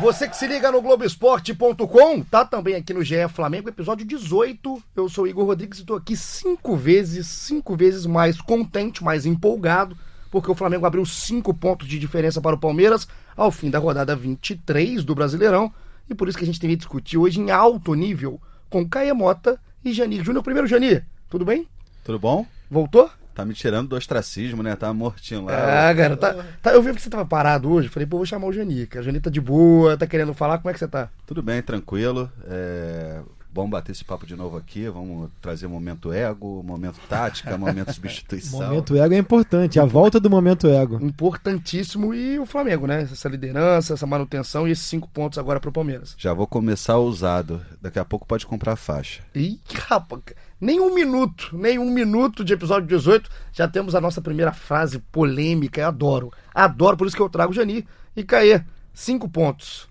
Você que se liga no Globoesporte.com, tá também aqui no GE Flamengo, episódio 18. Eu sou Igor Rodrigues e estou aqui cinco vezes, cinco vezes mais contente, mais empolgado, porque o Flamengo abriu cinco pontos de diferença para o Palmeiras ao fim da rodada 23 do Brasileirão. E por isso que a gente tem que discutir hoje em alto nível com Caia Mota e Janir Júnior. Primeiro, Janir, tudo bem? Tudo bom? Voltou? Tá me tirando do ostracismo, né? Tá mortinho lá. Ah, cara, tá, tá, eu vi que você tava parado hoje. Falei, pô, vou chamar o Jani, cara. O Jani tá de boa, tá querendo falar. Como é que você tá? Tudo bem, tranquilo. É... Vamos bater esse papo de novo aqui. Vamos trazer momento ego, momento tática, momento substituição. Momento ego é importante, a volta do momento ego. Importantíssimo. E o Flamengo, né? Essa liderança, essa manutenção e esses cinco pontos agora pro Palmeiras. Já vou começar ousado. Daqui a pouco pode comprar faixa. Ih, rapaz. Nem um minuto, nem um minuto de episódio 18, já temos a nossa primeira frase polêmica. Eu adoro. Adoro, por isso que eu trago o Jani. E Caê, cinco pontos.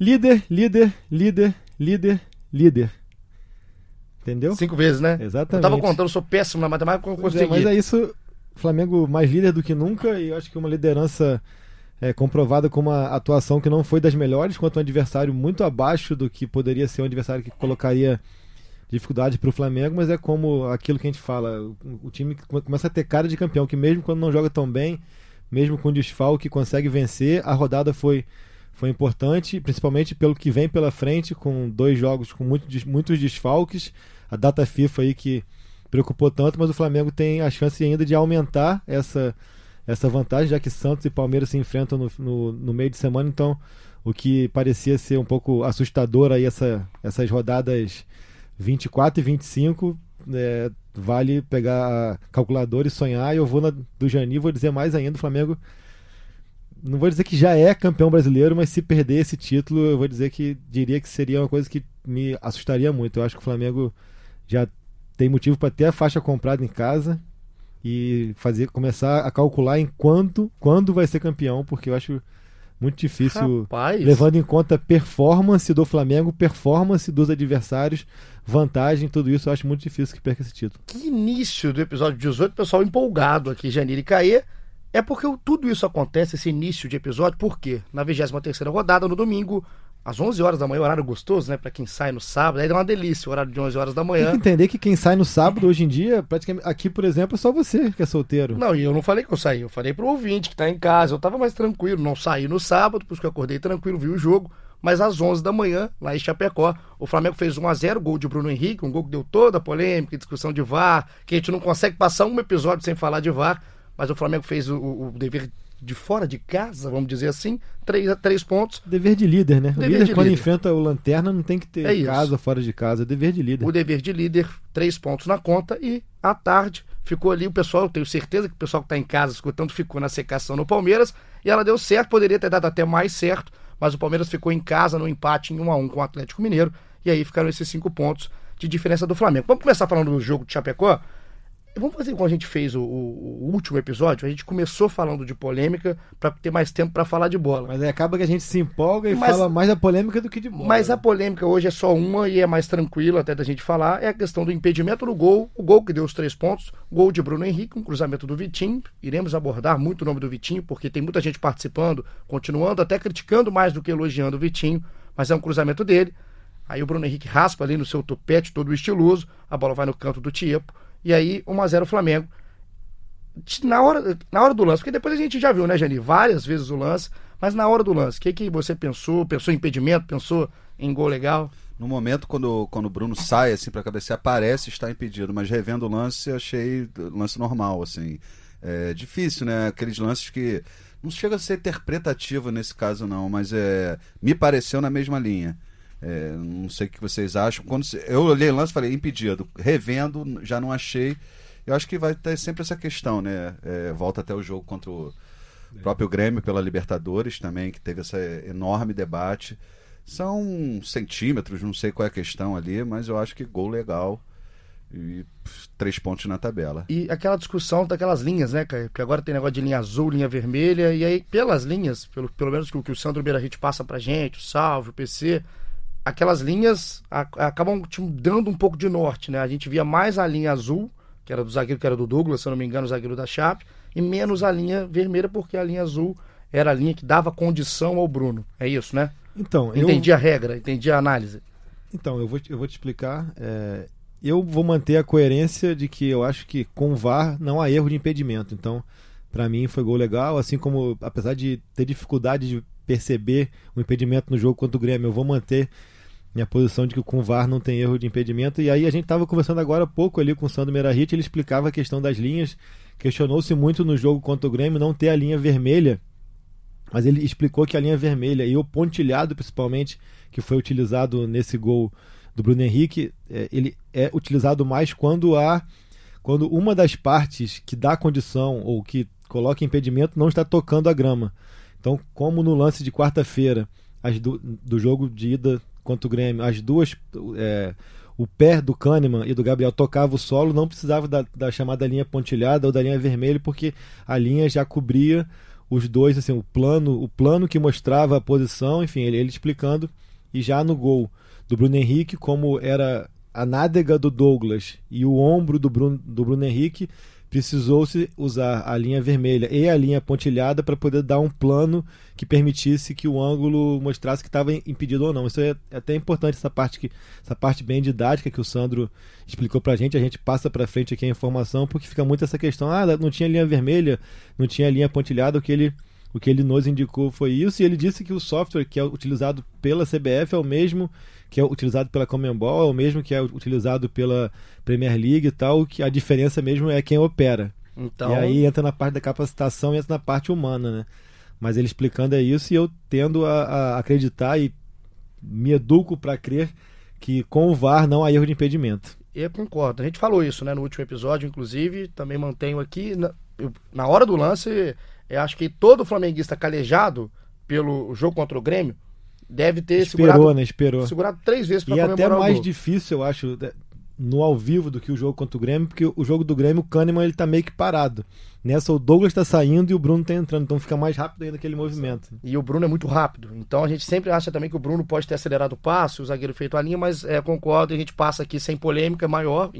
Líder, líder, líder, líder, líder. Entendeu? Cinco vezes, né? Exatamente. Eu tava contando, eu sou péssimo na matemática, não consegui. É, mas é isso, Flamengo mais líder do que nunca e eu acho que uma liderança é, comprovada com uma atuação que não foi das melhores, contra um adversário muito abaixo do que poderia ser um adversário que colocaria dificuldade para o Flamengo, mas é como aquilo que a gente fala, o, time começa a ter cara de campeão, que mesmo quando não joga tão bem, mesmo com desfalque, consegue vencer. A rodada foi, foi importante, principalmente pelo que vem pela frente, com dois jogos com muito, muitos desfalques, a data FIFA aí que preocupou tanto, mas o Flamengo tem a chance ainda de aumentar essa, essa vantagem, já que Santos e Palmeiras se enfrentam no, no, no meio de semana, então o que parecia ser um pouco assustador aí essa, essas rodadas 24 e 25, é, vale pegar a calculadora e sonhar. E eu vou na do Jani, vou dizer mais ainda: o Flamengo. Não vou dizer que já é campeão brasileiro, mas se perder esse título, eu vou dizer que diria que seria uma coisa que me assustaria muito. Eu acho que o Flamengo já tem motivo para ter a faixa comprada em casa e fazer começar a calcular em quanto quando vai ser campeão, porque eu acho muito difícil, Rapaz. levando em conta performance do Flamengo, performance dos adversários, vantagem, tudo isso, eu acho muito difícil que perca esse título. Que início do episódio 18, pessoal empolgado aqui, Janir e Caê. É porque tudo isso acontece, esse início de episódio, porque na 23 rodada, no domingo, às 11 horas da manhã, horário gostoso, né? Pra quem sai no sábado, aí dá uma delícia o horário de 11 horas da manhã. Tem que entender que quem sai no sábado hoje em dia, praticamente aqui, por exemplo, é só você que é solteiro. Não, e eu não falei que eu saí, eu falei pro ouvinte que tá em casa, eu tava mais tranquilo, não saí no sábado, por isso que eu acordei tranquilo, vi o jogo. Mas às 11 da manhã, lá em Chapecó, o Flamengo fez 1 a 0 gol de Bruno Henrique, um gol que deu toda a polêmica, discussão de VAR, que a gente não consegue passar um episódio sem falar de VAR, mas o Flamengo fez o, o dever de fora de casa, vamos dizer assim, três, três pontos. Dever de líder, né? Dever o líder, de quando líder. enfrenta o Lanterna, não tem que ter É casa fora de casa. É dever de líder. O dever de líder, três pontos na conta, e à tarde ficou ali o pessoal, eu tenho certeza que o pessoal que está em casa escutando ficou na secação no Palmeiras, e ela deu certo, poderia ter dado até mais certo, mas o Palmeiras ficou em casa no empate em 1 a 1 com o Atlético Mineiro, e aí ficaram esses cinco pontos de diferença do Flamengo. Vamos começar falando do jogo de Chapecó? Vamos fazer como a gente fez o, o- último episódio. A gente começou falando de polêmica para ter mais tempo para falar de bola. Mas aí acaba que a gente se empolga e Mas- fala mais da polêmica do que de bola. Mas a polêmica hoje é só uma e é mais tranquilo até da gente falar. É a questão do impedimento do gol, o gol que deu os três pontos, gol de Bruno Henrique, um cruzamento do Vitinho. Iremos abordar muito o nome do Vitinho, porque tem muita gente participando, continuando, até criticando mais do que elogiando o Vitinho, mas é um cruzamento dele. Aí o Bruno Henrique raspa ali no seu topete todo estiloso, a bola vai no canto do Tiepo, e aí 1x0 Flamengo. Na hora, na hora do lance, porque depois a gente já viu, né, Jani? Várias vezes o lance, mas na hora do lance, o que, que você pensou? Pensou em impedimento? Pensou em gol legal? No momento, quando, quando o Bruno sai assim pra cabecear, parece estar impedido, mas revendo o lance, achei lance normal, assim. É difícil, né? Aqueles lances que. Não chega a ser interpretativo nesse caso, não, mas é, me pareceu na mesma linha. É, não sei o que vocês acham. Quando se- eu olhei o lance e falei, impedido. Revendo, já não achei. Eu acho que vai ter sempre essa questão, né? É, volta até o jogo contra o próprio Grêmio pela Libertadores também, que teve esse enorme debate. São centímetros, não sei qual é a questão ali, mas eu acho que gol legal. E três pontos na tabela. E aquela discussão daquelas linhas, né, Caio? Porque agora tem negócio de linha azul, linha vermelha, e aí pelas linhas, pelo, pelo menos que, o- que o Sandro Beirahit passa pra gente, o Salve, o PC, aquelas linhas acabam te dando um pouco de norte, né? A gente via mais a linha azul, que era do zagueiro, que era do Douglas, se eu não me engano, o zagueiro da Chape, e menos a linha vermelha, porque a linha azul era a linha que dava condição ao Bruno. É isso, né? Então, eu, Entendi a regra, entendi a análise. Então, eu vou, te- eu vou te explicar. é, eu vou manter a coerência de que eu acho que com o VAR não há erro de impedimento. Então, pra mim foi gol legal, assim como, apesar de ter dificuldade de perceber o impedimento no jogo contra o Grêmio, eu vou manter minha posição de que com o VAR não tem erro de impedimento. E aí a gente estava conversando agora há pouco ali com o Sandro Merahit, ele explicava a questão das linhas. Questionou-se muito no jogo contra o Grêmio não ter a linha vermelha mas ele explicou que a linha vermelha e o pontilhado, principalmente, que foi utilizado nesse gol do Bruno Henrique, é, ele é utilizado mais quando há quando uma das partes que dá condição ou que coloca impedimento não está tocando a grama. Então, como no lance de quarta-feira du- do jogo de ida contra o Grêmio, as duas é, o pé do Kahneman e do Gabriel tocava o solo, não precisava da, da chamada linha pontilhada ou da linha vermelha, porque a linha já cobria os dois, assim, o plano, o plano que mostrava a posição, enfim, ele, ele explicando. E já no gol do Bruno Henrique, como era a nádega do Douglas e o ombro do Bruno, do Bruno Henrique, precisou-se usar a linha vermelha e a linha pontilhada para poder dar um plano que permitisse que o ângulo mostrasse que estava impedido ou não. Isso é é até importante essa parte que essa parte bem didática que o Sandro explicou pra gente, a gente passa para frente aqui a informação porque fica muito essa questão, ah, não tinha linha vermelha, não tinha linha pontilhada, o que ele o que ele nos indicou foi isso, e ele disse que o software que é utilizado pela CBF é o mesmo que é utilizado pela Comembol, é o mesmo que é utilizado pela Premier League e tal, que a diferença mesmo é quem opera. Então, E aí entra na parte da capacitação e entra na parte humana, né? Mas ele explicando é isso e eu tendo a, a acreditar e me educo para crer que com o VAR não há erro de impedimento. Eu concordo. A gente falou isso, né, no último episódio, inclusive, também mantenho aqui. Na, eu- na hora do lance, eu acho que todo flamenguista calejado pelo jogo contra o Grêmio deve ter Esperou, segurado, né? Esperou. segurado três vezes para E é até comemorar o mais gol. difícil, eu acho, né, no ao vivo do que o jogo contra o Grêmio, porque o jogo do Grêmio, o Kahneman, ele tá meio que parado. Nessa, o Douglas tá saindo e o Bruno tá entrando, então fica mais rápido ainda aquele movimento. E o Bruno é muito rápido. Então a gente sempre acha também que o Bruno pode ter acelerado o passe, o zagueiro feito a linha, mas é, concordo a gente passa aqui sem polêmica maior,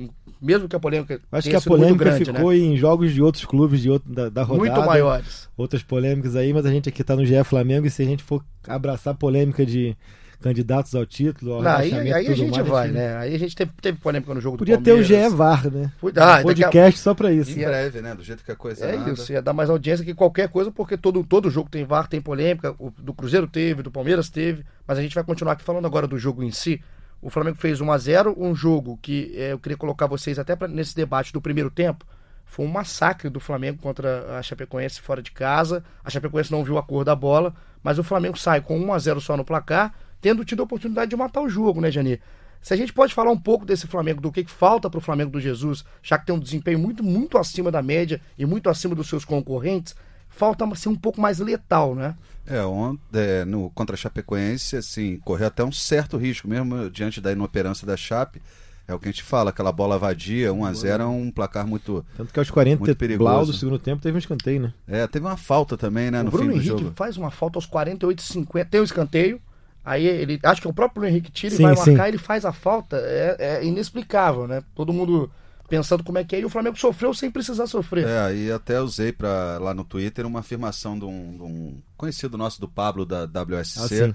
mesmo que a polêmica Acho que a polêmica grande, ficou em jogos de outros clubes de outro, da, da né? rodada. muito maiores. Outras polêmicas aí, mas a gente aqui tá no GE Flamengo e se a gente for abraçar polêmica de candidatos ao título, ao Não, aí aí a gente mais, vai, né? Aí a gente teve, teve polêmica no jogo Podia do ter o Palmeiras. GE VAR, né? Podia- ah, Um daqui a- podcast só pra isso. Em breve, né? Do jeito que a coisa É anda. isso, ia dar mais audiência que qualquer coisa, porque todo, todo jogo tem VAR, tem polêmica. O do Cruzeiro teve, do Palmeiras teve, mas a gente vai continuar aqui falando agora do jogo em si. O Flamengo fez 1 a 0 um jogo que eh, eu queria colocar vocês até pra, nesse debate do primeiro tempo. Foi um massacre do Flamengo contra a Chapecoense fora de casa. A Chapecoense não viu a cor da bola, mas o Flamengo sai com 1 a 0 só no placar, tendo tido a oportunidade de matar o jogo, né, Jani? Se a gente pode falar um pouco desse Flamengo, do que, que falta para o Flamengo do Jesus, já que tem um desempenho muito, muito acima da média e muito acima dos seus concorrentes, falta ser um pouco mais letal, né? É, ontem, é, no, contra a Chapecoense, assim, correu até um certo risco, mesmo diante da inoperância da Chape. É o que a gente fala, aquela bola vadia, 1x0 é um placar muito. Tanto que aos 40 Muito e perigoso. blau do segundo tempo teve um escanteio, né? É, teve uma falta também, né, o no Bruno fim do Henrique jogo. faz uma falta aos 48 e 50, tem o escanteio, aí ele, acho que é o próprio Bruno Henrique tira Sim, e vai sim. marcar, ele faz a falta, é, é inexplicável, né? Todo mundo pensando como é que é, e o Flamengo sofreu sem precisar sofrer. É, e até usei pra, lá no Twitter uma afirmação de um, de um conhecido nosso do Pablo da WSC, Ah, sim.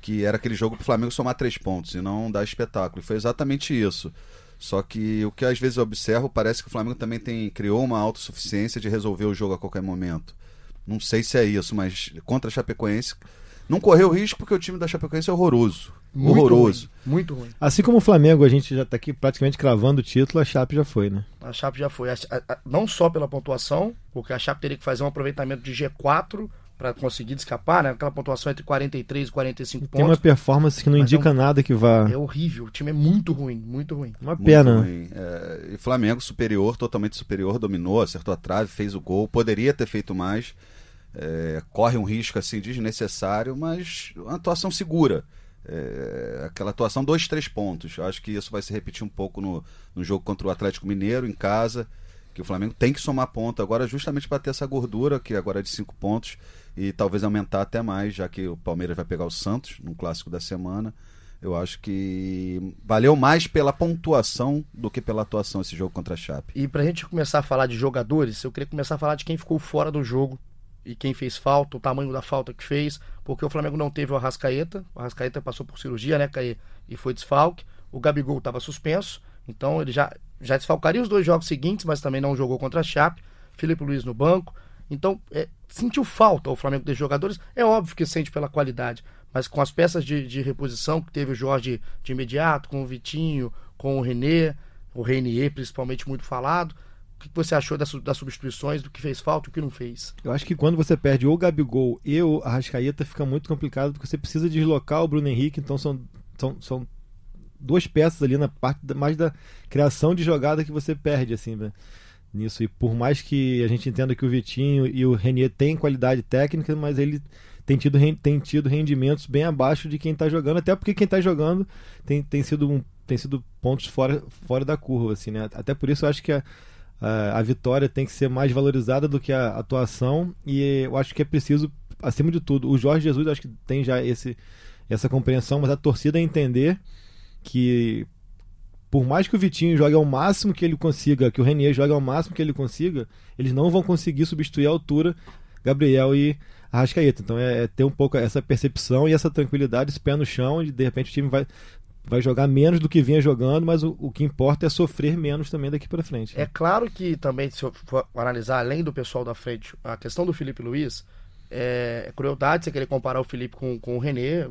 que era aquele jogo pro Flamengo somar três pontos e não dar espetáculo. E foi exatamente isso. Só que o que às vezes eu observo, parece que o Flamengo também tem, criou uma autossuficiência de resolver o jogo a qualquer momento. Não sei se é isso, mas contra a Chapecoense. Não correu risco porque o time da Chapecoense é horroroso. Muito horroroso. ruim, muito ruim. Assim como o Flamengo, a gente já tá aqui praticamente cravando o título, a Chape já foi, né? A Chape já foi. A- a- a- não só pela pontuação, porque a Chape teria que fazer um aproveitamento de G4 para conseguir escapar, né? Aquela pontuação entre 43 e 45 Tem uma pontos. performance que não Mas é indica nada que vá. É horrível. O time é muito ruim, muito ruim. Uma Muito pena. né? ruim. É, e Flamengo superior, totalmente superior, dominou, acertou a trave, fez o gol, poderia ter feito mais. É, corre um risco assim desnecessário, mas uma atuação segura. é, aquela atuação, dois, três pontos. Eu acho que isso vai se repetir um pouco no, no jogo contra o Atlético Mineiro, em casa, que o Flamengo tem que somar ponto agora, justamente para ter essa gordura, que agora é de cinco pontos, e talvez aumentar até mais, já que o Palmeiras vai pegar o Santos no clássico da semana. Eu acho que valeu mais pela pontuação do que pela atuação esse jogo contra a Chape. E pra gente começar a falar de jogadores, eu queria começar a falar de quem ficou fora do jogo e quem fez falta, o tamanho da falta que fez, porque o Flamengo não teve o Arrascaeta, o Arrascaeta passou por cirurgia, né, Caí, e foi desfalque, o Gabigol estava suspenso, então ele já, já desfalcaria os dois jogos seguintes, mas também não jogou contra a Chape, Felipe Luiz no banco, então é, sentiu falta o Flamengo de jogadores, é óbvio que sente pela qualidade, mas com as peças de, de reposição que teve o Jorge de imediato, com o Vitinho, com o René, o Renier principalmente muito falado. Que você achou das, das substituições, do que fez falta e o que não fez? Eu acho que quando você perde ou o Gabigol e o Arrascaeta fica muito complicado, porque você precisa deslocar o Bruno Henrique, então são, são, são duas peças ali na parte da, mais da criação de jogada que você perde, assim, né? nisso. E por mais que a gente entenda que o Vitinho e o Renier têm qualidade técnica, mas ele tem tido, tem tido rendimentos bem abaixo de quem está jogando, até porque quem está jogando tem, tem, sido um, tem sido pontos fora, fora da curva, assim, né? Até por isso eu acho que a, a, vitória tem que ser mais valorizada do que a atuação, e eu acho que é preciso, acima de tudo, o Jorge Jesus acho que tem já esse, essa compreensão, mas a torcida entender que por mais que o Vitinho jogue ao máximo que ele consiga, que o Renier jogue ao máximo que ele consiga, eles não vão conseguir substituir a altura Gabriel e Arrascaeta. Então é, é, ter um pouco essa percepção e essa tranquilidade, esse pé no chão, e de repente o time vai, vai jogar menos do que vinha jogando, mas o, o que importa é sofrer menos também daqui para frente. Né? É claro que também, se eu for analisar além do pessoal da frente, a questão do Felipe Luiz. É, é crueldade você querer comparar o Felipe com, com o René.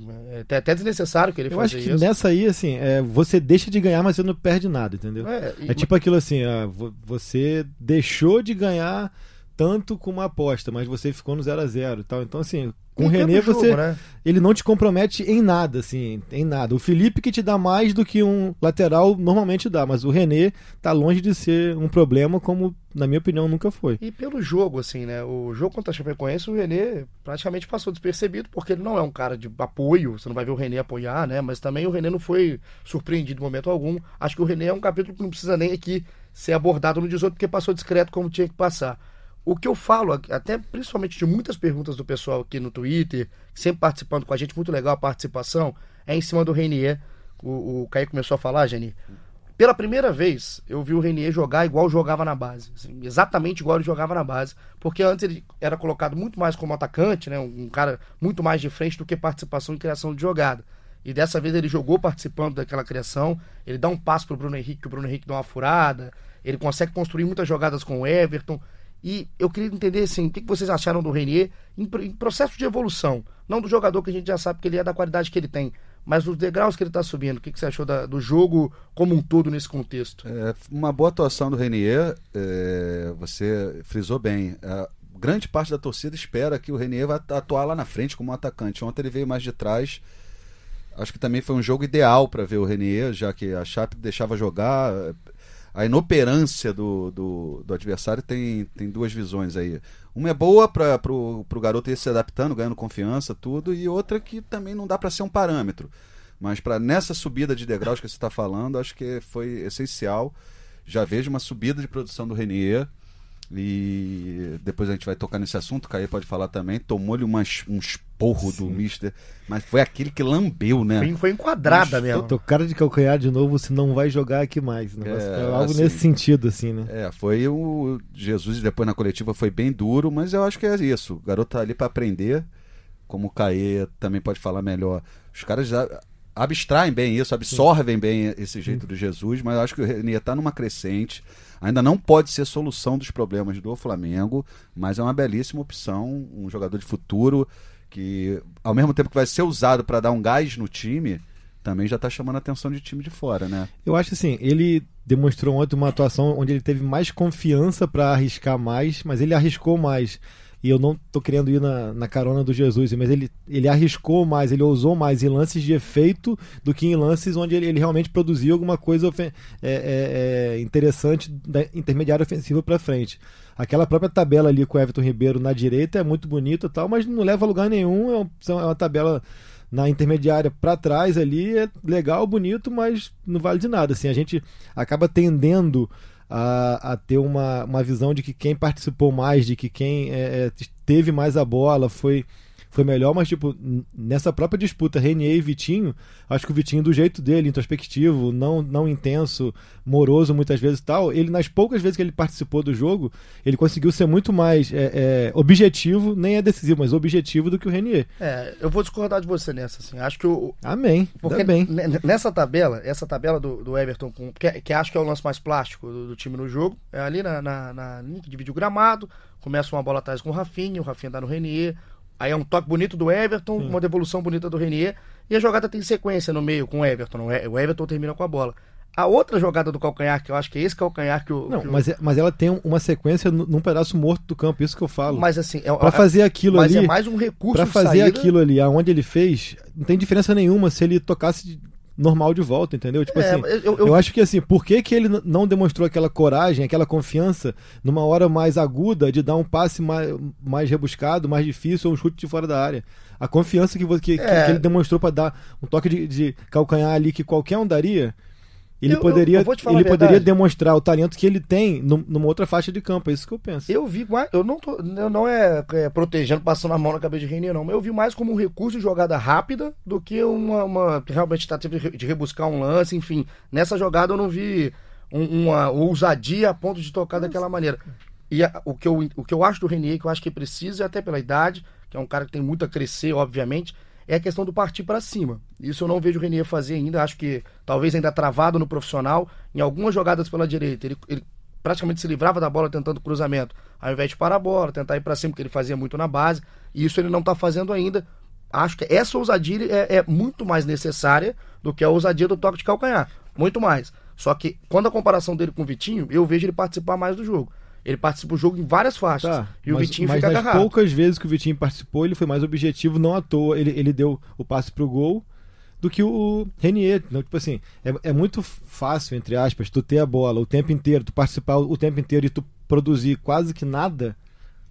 É até, desnecessário que ele Eu acho que isso. nessa aí, assim, é, você deixa de ganhar, mas você não perde nada, entendeu? É, e, é tipo aquilo assim: ah, você deixou de ganhar tanto com uma aposta, mas você ficou no 0 a 0 tal. Então, assim, com o René jogo, você. Né? Ele não te compromete em nada, assim, em nada. O Felipe que te dá mais do que um lateral normalmente dá, mas o René tá longe de ser um problema, como, na minha opinião, nunca foi. E pelo jogo, assim, né? O jogo contra a Chapecoense, o René praticamente passou despercebido, porque ele não é um cara de apoio, você não vai ver o René apoiar, né? Mas também o René não foi surpreendido em momento algum. Acho que o René é um capítulo que não precisa nem aqui ser abordado no 18, porque passou discreto como tinha que passar. O que eu falo, até principalmente de muitas perguntas do pessoal aqui no Twitter, sempre participando com a gente, muito legal a participação, é em cima do Renier. O, o Caio começou a falar, Jenny. Pela primeira vez, eu vi o Renier jogar igual jogava na base. Assim, exatamente igual ele jogava na base. Porque antes ele era colocado muito mais como atacante, né? Um, cara muito mais de frente do que participação em criação de jogada. E dessa vez ele jogou participando daquela criação. Ele dá um passo pro Bruno Henrique, que o Bruno Henrique dá uma furada. Ele consegue construir muitas jogadas com o Everton. E eu queria entender assim, o que vocês acharam do Renier em, em, processo de evolução. Não do jogador que a gente já sabe que ele é da qualidade que ele tem, mas dos degraus que ele está subindo. O que, que você achou da, do jogo como um todo nesse contexto? É, uma boa atuação do Renier, é, você frisou bem. É, grande parte da torcida espera que o Renier vá atuar lá na frente como um atacante. Ontem ele veio mais de trás. Acho que também foi um jogo ideal para ver o Renier, já que a Chape deixava jogar a inoperância do, do, do, adversário tem, tem duas visões aí. Uma é boa para o garoto ir se adaptando, ganhando confiança, tudo, e outra que também não dá para ser um parâmetro. Mas para nessa subida de degraus que você está falando, acho que foi essencial. Já vejo uma subida de produção do Renier. E depois a gente vai tocar nesse assunto, o Caê pode falar também. Tomou-lhe um esporro Sim. do Mister, mas foi aquele que lambeu, né? Foi, foi enquadrada mas, mesmo. Tô cara de calcanhar de novo, se não vai jogar aqui mais. Né? É, algo assim, nesse sentido, assim, né? É, foi o Jesus depois na coletiva foi bem duro, mas eu acho que é isso. O garoto tá ali para aprender, como o Caê também pode falar melhor. Os caras já abstraem bem isso, absorvem Sim. bem esse jeito Sim. do Jesus, mas eu acho que o Renier tá numa crescente Ainda não pode ser solução dos problemas do Flamengo, mas é uma belíssima opção, um jogador de futuro que, ao mesmo tempo que vai ser usado para dar um gás no time, também já está chamando a atenção de time de fora, né? Eu acho assim, ele demonstrou ontem uma atuação onde ele teve mais confiança para arriscar mais, mas ele arriscou mais e eu não tô querendo ir na, na carona do Jesus, mas ele, ele arriscou mais, ele ousou mais em lances de efeito do que em lances onde ele, ele realmente produziu alguma coisa é, é, é, interessante da intermediária ofensiva para frente. Aquela própria tabela ali com o Everton Ribeiro na direita é muito bonita tal, mas não leva a lugar nenhum, é, é uma tabela na intermediária para trás ali é legal, bonito, mas não vale de nada. Assim, a gente acaba tendendo a, a ter uma, uma visão de que quem participou mais, de que quem é, é teve mais a bola foi foi melhor, mas, tipo, nessa própria disputa, Renier e Vitinho, acho que o Vitinho, do jeito dele, introspectivo, não, não intenso, moroso muitas vezes e tal, ele, nas poucas vezes que ele participou do jogo, ele conseguiu ser muito mais é, é, objetivo, nem é decisivo, mas objetivo do que o Renier. É, eu vou discordar de você nessa, assim. Acho que o. Amém. Porque bem. nessa tabela, essa tabela do, do Everton, com, que, que acho que é o lance mais plástico do, do time no jogo, é ali na, na, na divide o gramado, começa uma bola atrás com o Rafinha, o Rafinha dá no Renier, Aí é um toque bonito do Everton, Sim. uma devolução bonita do Renier. E a jogada tem sequência no meio com o Everton. O Everton termina com a bola. A outra jogada do calcanhar, que eu acho que é esse calcanhar que o. Não, que o... Mas, é, mas ela tem uma sequência num pedaço morto do campo, isso que eu falo. Mas assim. É, pra fazer aquilo mas ali. Mas é mais um recurso Pra fazer saída... aquilo ali, aonde ele fez, não tem diferença nenhuma se ele tocasse normal de volta, entendeu? Tipo é, assim, eu, eu, eu, acho que assim, por que, que ele não demonstrou aquela coragem, aquela confiança numa hora mais aguda de dar um passe mais, mais rebuscado, mais difícil ou um chute de fora da área? A confiança que, que, é. que ele demonstrou para dar um toque de, de calcanhar ali que qualquer um daria, ele eu, poderia, eu ele poderia demonstrar o talento que ele tem numa outra faixa de campo, é isso que eu penso. Eu vi mais, eu não tô, eu não é, é, protegendo, passando a mão na cabeça de Reinier, não, mas eu vi mais como um recurso de jogada rápida do que uma, uma realmente tentativa de rebuscar um lance, enfim. Nessa jogada eu não vi um, uma ousadia a ponto de tocar Nossa. daquela maneira. E a, o, que eu, o que eu acho do Renier, que eu acho que precisa, até pela idade, que é um cara que tem muito a crescer, obviamente, é a questão do partir para cima. Isso eu não vejo o Renier fazer ainda. Acho que talvez ainda travado no profissional. Em algumas jogadas pela direita, ele, ele praticamente se livrava da bola tentando cruzamento, ao invés de parar a bola, tentar ir para cima, que ele fazia muito na base. E isso ele não está fazendo ainda. Acho que essa ousadia é, é muito mais necessária do que a ousadia do toque de calcanhar. Muito mais. Só que quando a comparação dele com o Vitinho, eu vejo ele participar mais do jogo. Ele participa do jogo em várias faixas. Tá, e o Vitinho mas fica agarrado. poucas vezes que o Vitinho participou, ele foi mais objetivo, não à toa. Ele, ele deu o passe pro gol do que o Renier. Então, tipo assim, é, é muito fácil, entre aspas, tu ter a bola o tempo inteiro, tu participar o tempo inteiro e tu produzir quase que nada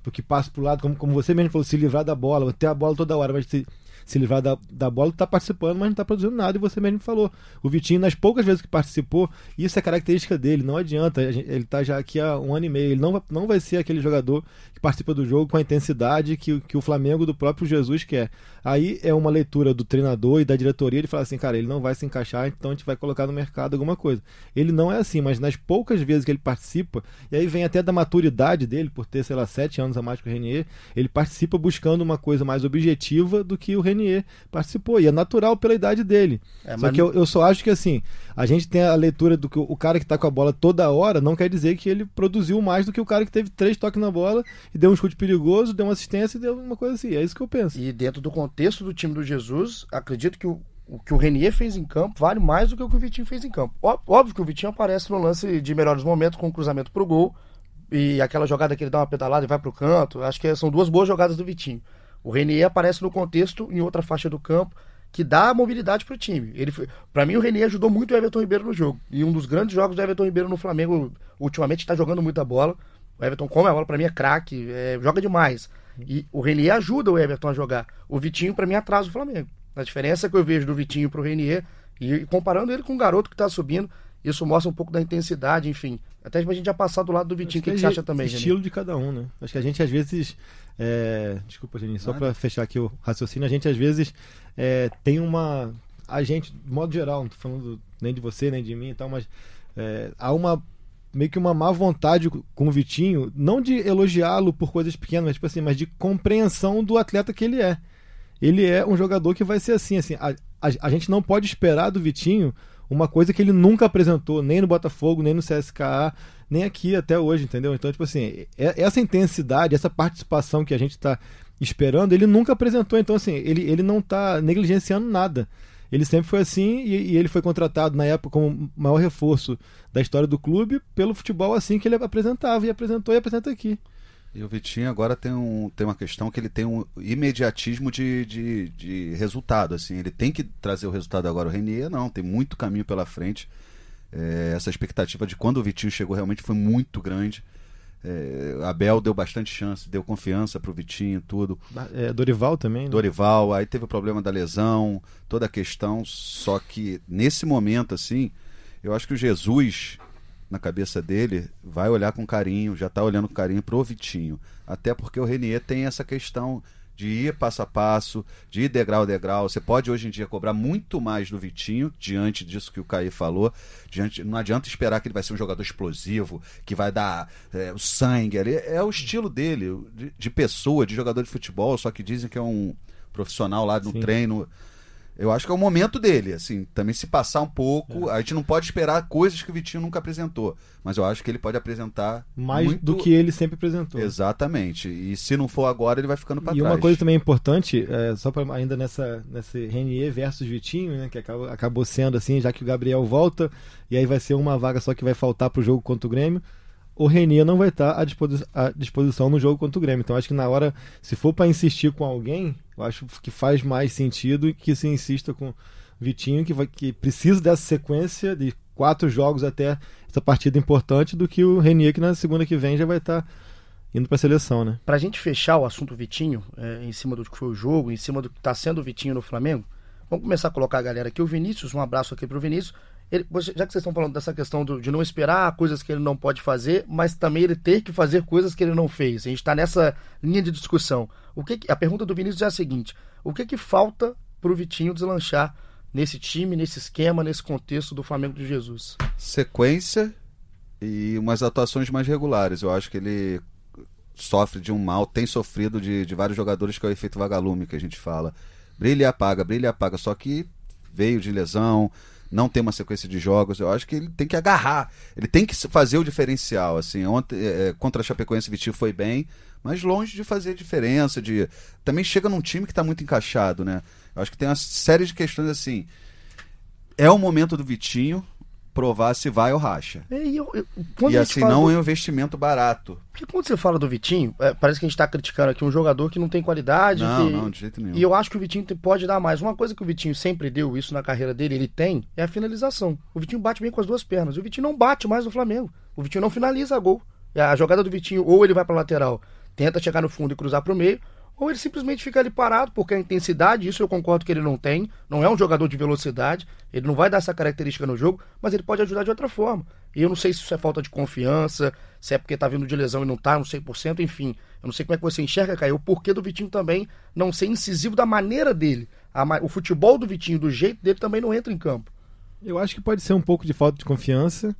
do que passa pro lado, como, como você mesmo falou, se livrar da bola, ter a bola toda hora, mas se, se livrar da, da bola, tá participando, mas não tá produzindo nada, e você mesmo falou. O Vitinho, nas poucas vezes que participou, isso é característica dele, não adianta, ele tá já aqui há um ano e meio, ele não, não vai ser aquele jogador que participa do jogo com a intensidade que, que o Flamengo do próprio Jesus quer. Aí é uma leitura do treinador e da diretoria de falar assim, cara, ele não vai se encaixar, então a gente vai colocar no mercado alguma coisa. Ele não é assim, mas nas poucas vezes que ele participa, e aí vem até da maturidade dele, por ter, sei lá, sete anos a mais que o Renier, ele participa buscando uma coisa mais objetiva do que o Renier participou. E é natural pela idade dele. É, só que eu, eu só acho que assim, a gente tem a leitura do que o cara que tá com a bola toda hora não quer dizer que ele produziu mais do que o cara que teve três toques na bola e deu um chute perigoso, deu uma assistência e deu uma coisa assim. É isso que eu penso. E dentro do contexto do time do Jesus, acredito que o, o que o Renier fez em campo vale mais do que o que o Vitinho fez em campo. Óbvio que o Vitinho aparece no lance de melhores momentos com o cruzamento pro gol e aquela jogada que ele dá uma pedalada e vai pro canto. Acho que são duas boas jogadas do Vitinho. O Renier aparece no contexto em outra faixa do campo que dá mobilidade pro time. Ele para mim o Renier ajudou muito o Everton Ribeiro no jogo. E um dos grandes jogos do Everton Ribeiro no Flamengo ultimamente está jogando muita bola. O Everton come a bola, para mim é craque, é, joga demais. E o Renier ajuda o Everton a jogar. O Vitinho, para mim, atrasa o Flamengo. A diferença que eu vejo do Vitinho pro Renier, e comparando ele com o garoto que tá subindo, isso mostra um pouco da intensidade, enfim. Até pra gente já passar do lado do Vitinho, o que, que, que, você acha também, Estilo Geni? de cada um, né? Acho que a gente às vezes. É... Desculpa, Geni, só para fechar aqui o raciocínio, a gente às vezes é, tem uma. A gente, de modo geral, não tô falando nem de você, nem de mim e tal, mas é, há uma meio que uma má vontade com o Vitinho, não de elogiá-lo por coisas pequenas, mas, tipo assim, mas de compreensão do atleta que ele é. Ele é um jogador que vai ser assim, assim, a, a, a gente não pode esperar do Vitinho uma coisa que ele nunca apresentou, nem no Botafogo, nem no CSKA, nem aqui até hoje, entendeu? Então, tipo assim, é, essa intensidade, essa participação que a gente está esperando, ele nunca apresentou. Então, assim, ele, ele não está negligenciando nada. Ele sempre foi assim e, e, ele foi contratado na época como maior reforço da história do clube pelo futebol assim que ele apresentava e apresentou e apresenta aqui. E o Vitinho agora tem, um, tem uma questão que ele tem um imediatismo de, de, de resultado. assim Ele tem que trazer o resultado agora. O Renier não, tem muito caminho pela frente. É, essa expectativa de quando o Vitinho chegou realmente foi muito grande. É, Abel deu bastante chance, deu confiança pro Vitinho, tudo. É, Dorival também. Né? Dorival, aí teve o problema da lesão, toda a questão. Só que nesse momento, assim, eu acho que o Jesus, na cabeça dele, vai olhar com carinho, já tá olhando com carinho pro Vitinho. Até porque o Renier tem essa questão de ir passo a passo, de ir degrau a degrau. Você pode hoje em dia cobrar muito mais do Vitinho, diante disso que o Caí falou. Diante, não adianta esperar que ele vai ser um jogador explosivo, que vai dar é, o sangue ali. É o estilo dele, de, de, pessoa, de jogador de futebol, só que dizem que é um profissional lá no Sim. treino eu acho que é o momento dele, assim, também se passar um pouco. É. A gente não pode esperar coisas que o Vitinho nunca apresentou, mas eu acho que ele pode apresentar mais muito... do que ele sempre apresentou. Exatamente. E se não for agora, ele vai ficando para trás. E uma coisa também importante, é, só para ainda nessa nesse Renier versus Vitinho, né, que acabou, acabou sendo assim, já que o Gabriel volta e aí vai ser uma vaga só que vai faltar para o jogo contra o Grêmio o Renier não vai estar à, disposi à, disposição no jogo contra o Grêmio. Então acho que na hora, se for para insistir com alguém, eu acho que faz mais sentido que se insista com Vitinho, que, vai, que precisa dessa sequência de quatro jogos até essa partida importante, do que o Renier, que na segunda que vem já vai estar indo para a seleção, né? Para a gente fechar o assunto Vitinho, é, em cima do que foi o jogo, em cima do que está sendo o Vitinho no Flamengo, vamos começar a colocar a galera aqui. O Vinícius, um abraço aqui para o Vinícius. Ele, já que vocês estão falando dessa questão do, de não esperar coisas que ele não pode fazer, mas também ele ter que fazer coisas que ele não fez. A gente está nessa linha de discussão. O que, a pergunta do Vinícius é a seguinte: o que, que falta para o Vitinho deslanchar nesse time, nesse esquema, nesse contexto do Flamengo de Jesus? Sequência e umas atuações mais regulares. Eu acho que ele sofre de um mal, tem sofrido de, de vários jogadores que é o efeito vagalume que a gente fala. Brilha e apaga, brilha e apaga. Só que veio de lesão não tem uma sequência de jogos. Eu acho que ele tem que agarrar, ele tem que fazer o diferencial. Assim, ontem é, contra a Chapecoense, Vitinho foi bem, mas longe de fazer diferença. De também chega num time que está muito encaixado, né? Eu acho que tem uma série de questões assim. É o momento do Vitinho, provar se vai ou racha. É, e, eu, eu, e assim, não do... é um investimento barato. Porque quando você fala do Vitinho, é, parece que a gente está criticando aqui um jogador que não tem qualidade. Não, que... não, de jeito nenhum. E eu acho que o Vitinho pode dar mais. Uma coisa que o Vitinho sempre deu, isso na carreira dele, ele tem, é a finalização. O Vitinho bate bem com as duas pernas. O Vitinho não bate mais no Flamengo. O Vitinho não finaliza gol. A jogada do Vitinho, ou ele vai para lateral, tenta chegar no fundo e cruzar para o meio, ou ele simplesmente fica ali parado, porque a intensidade, isso eu concordo que ele não tem, não é um jogador de velocidade, ele não vai dar essa característica no jogo, mas ele pode ajudar de outra forma. E eu não sei se isso é falta de confiança, se é porque tá vindo de lesão e não tá no 100%, enfim. Eu não sei como é que você enxerga, Caio, o porquê do Vitinho também não ser incisivo da maneira dele. O futebol do Vitinho, do jeito dele, também não entra em campo. Eu acho que pode ser um pouco de falta de confiança.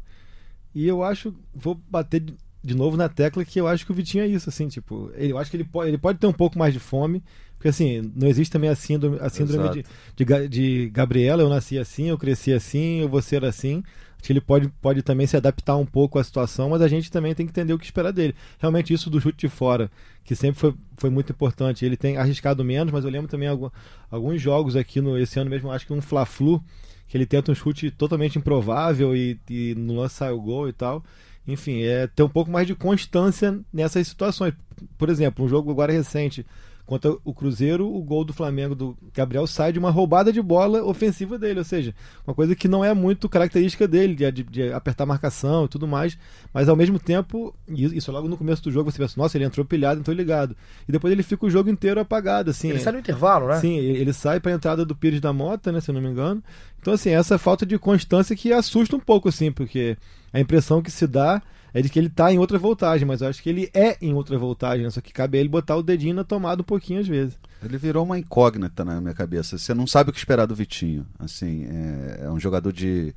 E eu acho, vou bater de novo na tecla que eu acho que o Vitinho é isso, assim, tipo, ele, eu acho que ele pode, ele pode ter um pouco mais de fome, porque assim, não existe também a síndrome, a síndrome de, de, de, Gabriela, eu nasci assim, eu cresci assim, eu vou ser assim. Acho que ele pode, pode também se adaptar um pouco à situação, mas a gente também tem que entender o que esperar dele. Realmente, isso do chute de fora, que sempre foi, foi muito importante. Ele tem arriscado menos, mas eu lembro também algum, alguns jogos aqui no esse ano mesmo, acho que um Fla-Flu, que ele tenta um chute totalmente improvável e, e no lance sai o gol e tal enfim, é ter um pouco mais de constância nessas situações. Por exemplo, um jogo agora recente contra o Cruzeiro, o gol do Flamengo do Gabriel sai de uma roubada de bola ofensiva dele, ou seja, uma coisa que não é muito característica dele, de, de, apertar marcação e tudo mais, mas ao mesmo tempo, isso logo no começo do jogo você pensa, nossa, ele entrou pilhado, entrou ligado. E depois ele fica o jogo inteiro apagado, assim. Ele sai no intervalo, né? Sim, ele sai para a entrada do Pires da Mota, né, se eu não me engano. Então, assim, essa falta de constância que assusta um pouco, assim, porque a impressão que se dá é de que ele tá em outra voltagem, mas eu acho que ele é em outra voltagem, né? só que cabe a ele botar o dedinho na tomada um pouquinho às vezes. Ele virou uma incógnita na minha cabeça. Você não sabe o que esperar do Vitinho. Assim, é, é um jogador de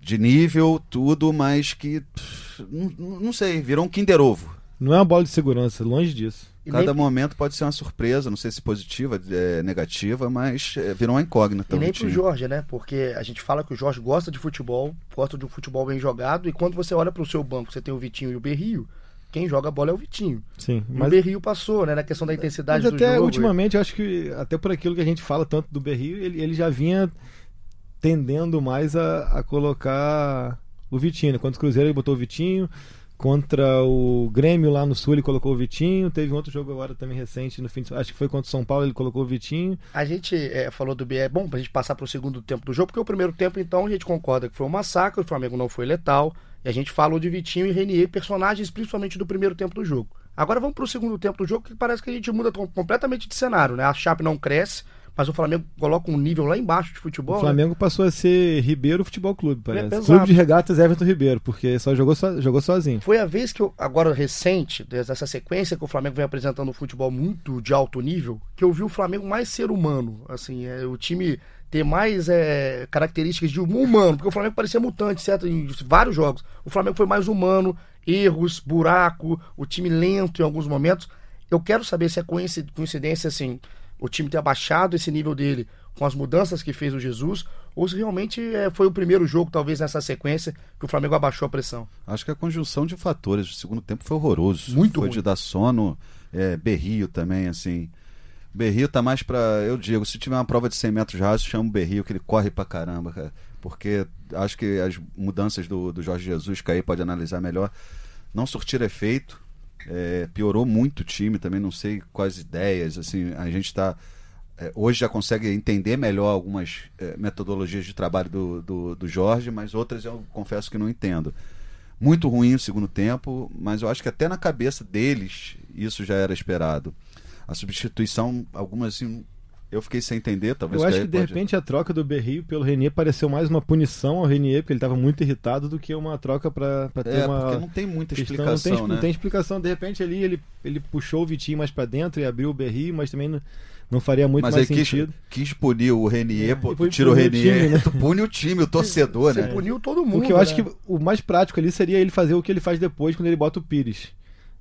de nível, tudo, mas que não, não sei, virou um Kinder Ovo. Não é uma bola de segurança, longe disso. Cada nem... momento pode ser uma surpresa, não sei se positiva, é, negativa, mas é, virou uma incógnita. E nem pro Jorge, né? Porque a gente fala que o Jorge gosta de futebol, gosta de um futebol bem jogado, e quando você olha pro seu banco, você tem o Vitinho e o Berrio, quem joga a bola é o Vitinho. Sim. Mas... O Berrio passou, né? Na questão da intensidade mas do até, jogo. ultimamente, eu acho que, até por aquilo que a gente fala tanto do Berrio, ele, ele já vinha tendendo mais a, a colocar o Vitinho. Né? Quando o Cruzeiro ele botou o Vitinho, Contra o Grêmio lá no Sul ele colocou o Vitinho. Teve um outro jogo agora também recente no fim de Acho que foi contra o São Paulo, ele colocou o Vitinho. A gente é, falou do BE, é bom pra gente passar pro segundo tempo do jogo, porque o primeiro tempo, então, a gente concorda que foi um massacre, o Flamengo não foi letal. E a gente falou de Vitinho e Renier, personagens principalmente do primeiro tempo do jogo. Agora vamos pro segundo tempo do jogo, que parece que a gente muda completamente de cenário, né? A Chape não cresce, mas o Flamengo coloca um nível lá embaixo de futebol. O Flamengo né? passou a ser Ribeiro Futebol Clube, parece. É Clube de regatas Everton Ribeiro, porque só jogou, so, jogou sozinho. Foi a vez que eu, agora recente, dessa sequência que o Flamengo vem apresentando um futebol muito de alto nível, que eu vi o Flamengo mais ser humano. Assim, é, o time ter mais é, características de humano, porque o Flamengo parecia mutante, certo? Em vários jogos. O Flamengo foi mais humano, erros, buraco, o time lento em alguns momentos. Eu quero saber se é coincidência, assim, o time ter abaixado esse nível dele com as mudanças que fez o Jesus, ou se realmente é, foi o primeiro jogo, talvez nessa sequência, que o Flamengo abaixou a pressão. Acho que a conjunção de fatores. O segundo tempo foi horroroso. Muito Foi ruim. de dar sono, é, berrio também, assim. Berrio tá mais pra. Eu digo, se tiver uma prova de 100 metros rasos, chama o Berrio, que ele corre pra caramba, cara. Porque acho que as mudanças do, do Jorge Jesus, que aí pode analisar melhor, não surtiram efeito. É, piorou muito o time também, não sei quais ideias. Assim, a gente está é, hoje já consegue entender melhor algumas é, metodologias de trabalho do, do, do, Jorge, mas outras eu confesso que não entendo. Muito ruim o segundo tempo, mas eu acho que até na cabeça deles isso já era esperado. A substituição, algumas assim, eu fiquei sem entender, talvez. Eu acho que de pode... repente a troca do Berrio pelo Renier pareceu mais uma punição ao Renier, porque ele estava muito irritado, do que uma troca para ter é, uma. Porque não tem muita questão, explicação. Não tem, né? não tem explicação. De repente ali ele, ele puxou o Vitinho mais para dentro e abriu o Berrio, mas também não, não faria muito mas mais aí sentido. Quis, quis punir o Renier, É, pô, e tu tira o punir o Renier, time, né? tu pune o time, o torcedor, Você né? puniu todo mundo. Porque eu acho né? que o mais prático ali seria ele fazer o que ele faz depois quando ele bota o Pires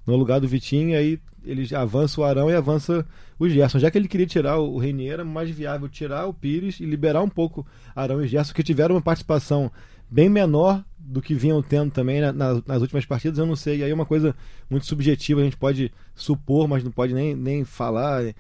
no lugar do Vitinho, e aí ele avança o Arão e avança o Gerson. Já que ele queria tirar o Reinier, era mais viável tirar o Pires e liberar um pouco Arão e Gerson, que tiveram uma participação bem menor do que vinham tendo também na, na, nas últimas partidas, eu não sei. E aí é uma coisa muito subjetiva, a gente pode supor, mas não pode nem, nem falar,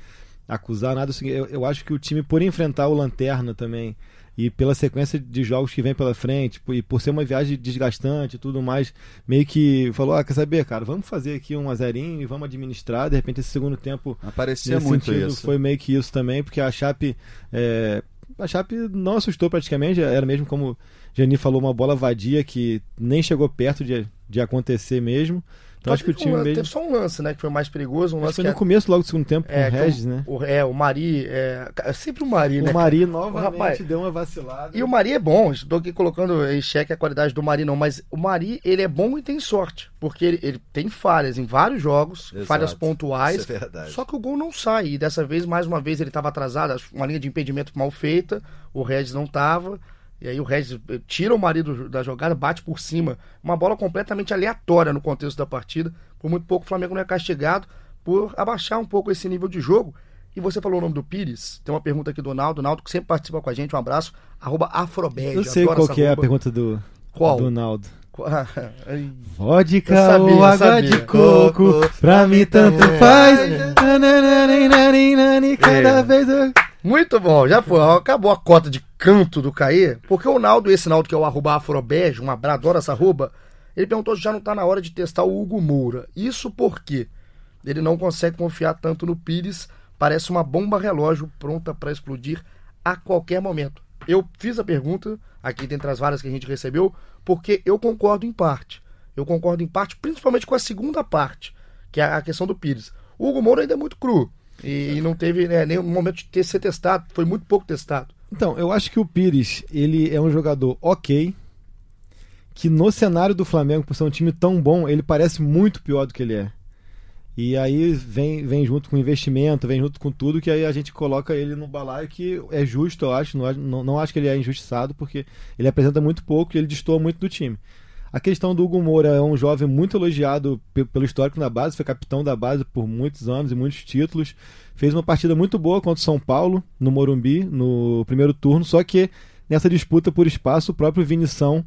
acusar nada. Assim, eu, eu acho que o time, por enfrentar o Lanterna também, e pela sequência de jogos que vem pela frente, e por ser uma viagem desgastante e tudo mais, meio que falou: ah, quer saber, cara, vamos fazer aqui um azerinho e vamos administrar. De repente, esse segundo tempo. Aparecia muito sentido, isso. Foi meio que isso também, porque a Chape. É, a Chape não assustou praticamente, era mesmo como o Jani falou, uma bola vadia que nem chegou perto de, de acontecer mesmo. Então acho que o time um, mesmo. Teve só um lance, né? Que foi mais perigoso. Um lance foi no começo logo do segundo tempo com é, o que Regis, o, né? O, é, o Mari. É, é sempre o Mari, né? O Mari novamente rapaz, deu uma vacilada. E o Mari é bom, estou aqui colocando em xeque a qualidade do Mari, não, mas o Mari, ele é bom e tem sorte, porque ele, ele tem falhas em vários jogos, Exato. falhas pontuais, Isso é verdade. só que o gol não sai, e dessa vez, mais uma vez, ele estava atrasado, uma linha de impedimento mal feita, o Regis não estava, e aí o Regis tira o marido da jogada, bate por cima, uma bola completamente aleatória no contexto da partida, por muito pouco o Flamengo não é castigado por abaixar um pouco esse nível de jogo, e você falou o nome do Pires, tem uma pergunta aqui do Naldo, Naldo que sempre participa com a gente, um abraço, arroba Afrobege. Eu sei qual que é a pergunta do, Qual? do Naldo. Vodka sabia, ou água sabia. de coco, pra mim tanto É. faz. Nananana, Cada É. vez eu... Muito bom, já foi. Acabou a cota de canto do Caê, porque o Naldo, esse Naldo que é o arroba afrobege, um abraço, adoro essa arroba, ele perguntou se já não tá na hora de testar o Hugo Moura. Isso porque ele não consegue confiar tanto no Pires, parece uma bomba relógio pronta para explodir a qualquer momento. Eu fiz a pergunta, aqui dentre as várias que a gente recebeu, porque eu concordo em parte. Eu concordo em parte, principalmente com a segunda parte, que é a questão do Pires. O Hugo Moura ainda é muito cru. E não teve né, nenhum momento de ter ser testado, foi muito pouco testado. Então, eu acho que o Pires, ele é um jogador ok, que no cenário do Flamengo, por ser um time tão bom, ele parece muito pior do que ele é. E aí vem, vem junto com investimento, vem junto com tudo, que aí a gente coloca ele no balaio que é justo, eu acho. Não, não, não acho que ele é injustiçado, porque ele apresenta muito pouco e ele destoa muito do time. A questão do Hugo Moura é um jovem muito elogiado pe- pelo histórico na base, foi capitão da base por muitos anos e muitos títulos. Fez uma partida muito boa contra o São Paulo, no Morumbi, no primeiro turno, só que nessa disputa por espaço, o próprio Vinição,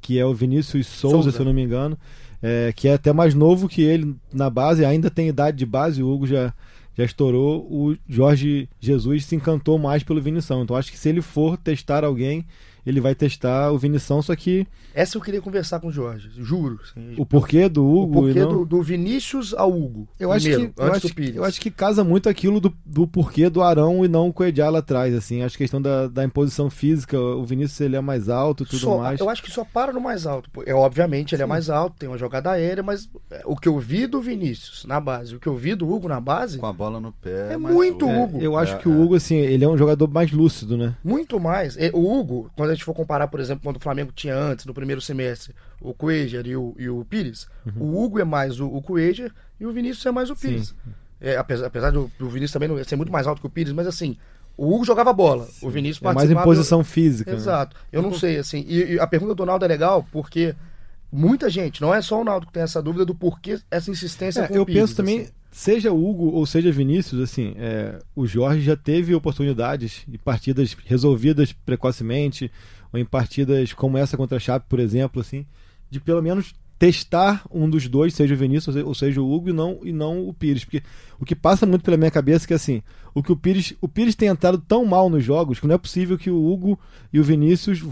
que é o Vinícius Souza, Souza. se eu não me engano, é, que é até mais novo que ele na base, ainda tem idade de base, o Hugo já, já estourou, o Jorge Jesus se encantou mais pelo Vinição. Então acho que se ele for testar alguém, ele vai testar o Vinição, só que Essa eu queria conversar com o Jorge, juro. assim, o porquê do o Hugo porquê e não... do, do Vinícius ao Hugo. Eu acho, primeiro, que, eu, acho, do Pires. eu acho que casa muito aquilo do, do porquê do Arão e não o Coediar lá atrás, assim. Acho que a questão da, da imposição física, o Vinícius ele é mais alto e tudo Só- mais. Eu acho que só para no mais alto. É, obviamente ele é mais alto, tem uma jogada aérea, mas é, o que eu vi do Vinícius na base, o que eu vi do Hugo na base, Com a bola no pé. É muito o- É, Hugo. eu acho É, que o Hugo, assim, ele é um jogador mais lúcido, né? muito mais. O Hugo, quando a gente for comparar, por exemplo, quando o Flamengo tinha antes, no primeiro semestre, o Cuejar e o, e o Pires, o Hugo é mais o, o Cuejar e o Vinícius é mais o Pires. É, apesar, apesar do, do Vinícius também não ser muito mais alto que o Pires, mas assim, o Hugo jogava bola, o Vinícius É mais participava... em posição física. né? Exato. Eu não sei, assim. E, e a pergunta do Naldo é legal porque muita gente, não é só o Naldo que tem essa dúvida do porquê essa insistência É, com eu o Pires, penso também, assim. Seja Hugo ou seja Vinícius, assim, é, o Jorge já teve oportunidades de partidas resolvidas precocemente, ou em partidas como essa contra a Chape, por exemplo, assim, de pelo menos testar um dos dois, seja o Vinícius ou seja o Hugo, e não, e não o Pires. Porque o que passa muito pela minha cabeça é que assim, o que o Pires, o Pires tem entrado tão mal nos jogos que não é possível que o Hugo e o Vinícius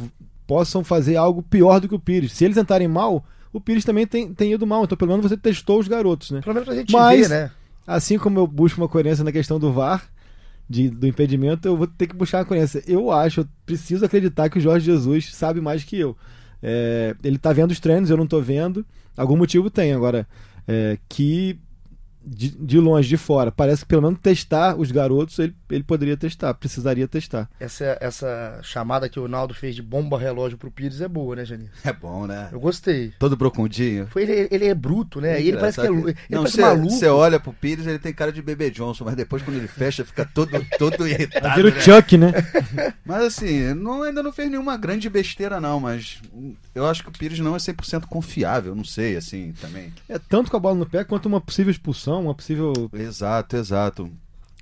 possam fazer algo pior do que o Pires. Se eles entrarem mal, o Pires também tem, tem ido mal. Então, pelo menos você testou os garotos, né? Pelo menos pra gente Mas- ver, né? Assim como eu busco uma coerência na questão do VAR, de- do impedimento, eu vou ter que buscar uma coerência. Eu acho, eu preciso acreditar que o Jorge Jesus sabe mais que eu. É, ele tá vendo os treinos, eu não tô vendo. Algum motivo tem. Agora, é, que de, de longe, de fora, parece que pelo menos testar os garotos, ele, ele poderia testar, precisaria testar. Essa, essa chamada que o Naldo fez de bomba relógio pro Pires é boa, né, Janir? É bom, né? Eu gostei. Todo brocundinho. Foi, ele, ele é bruto, né? E ele parece que é, ele não, parece você, maluco. Você olha pro Pires, ele tem cara de bebê Johnson, mas depois quando ele fecha, fica todo, todo irritado. Vira né? o Chuck, né? Mas assim, não, ainda não fez nenhuma grande besteira, não. Mas eu acho que o Pires não é 100% confiável, não sei, assim, também. É tanto com a bola no pé quanto uma possível expulsão, uma possível. Exato, exato.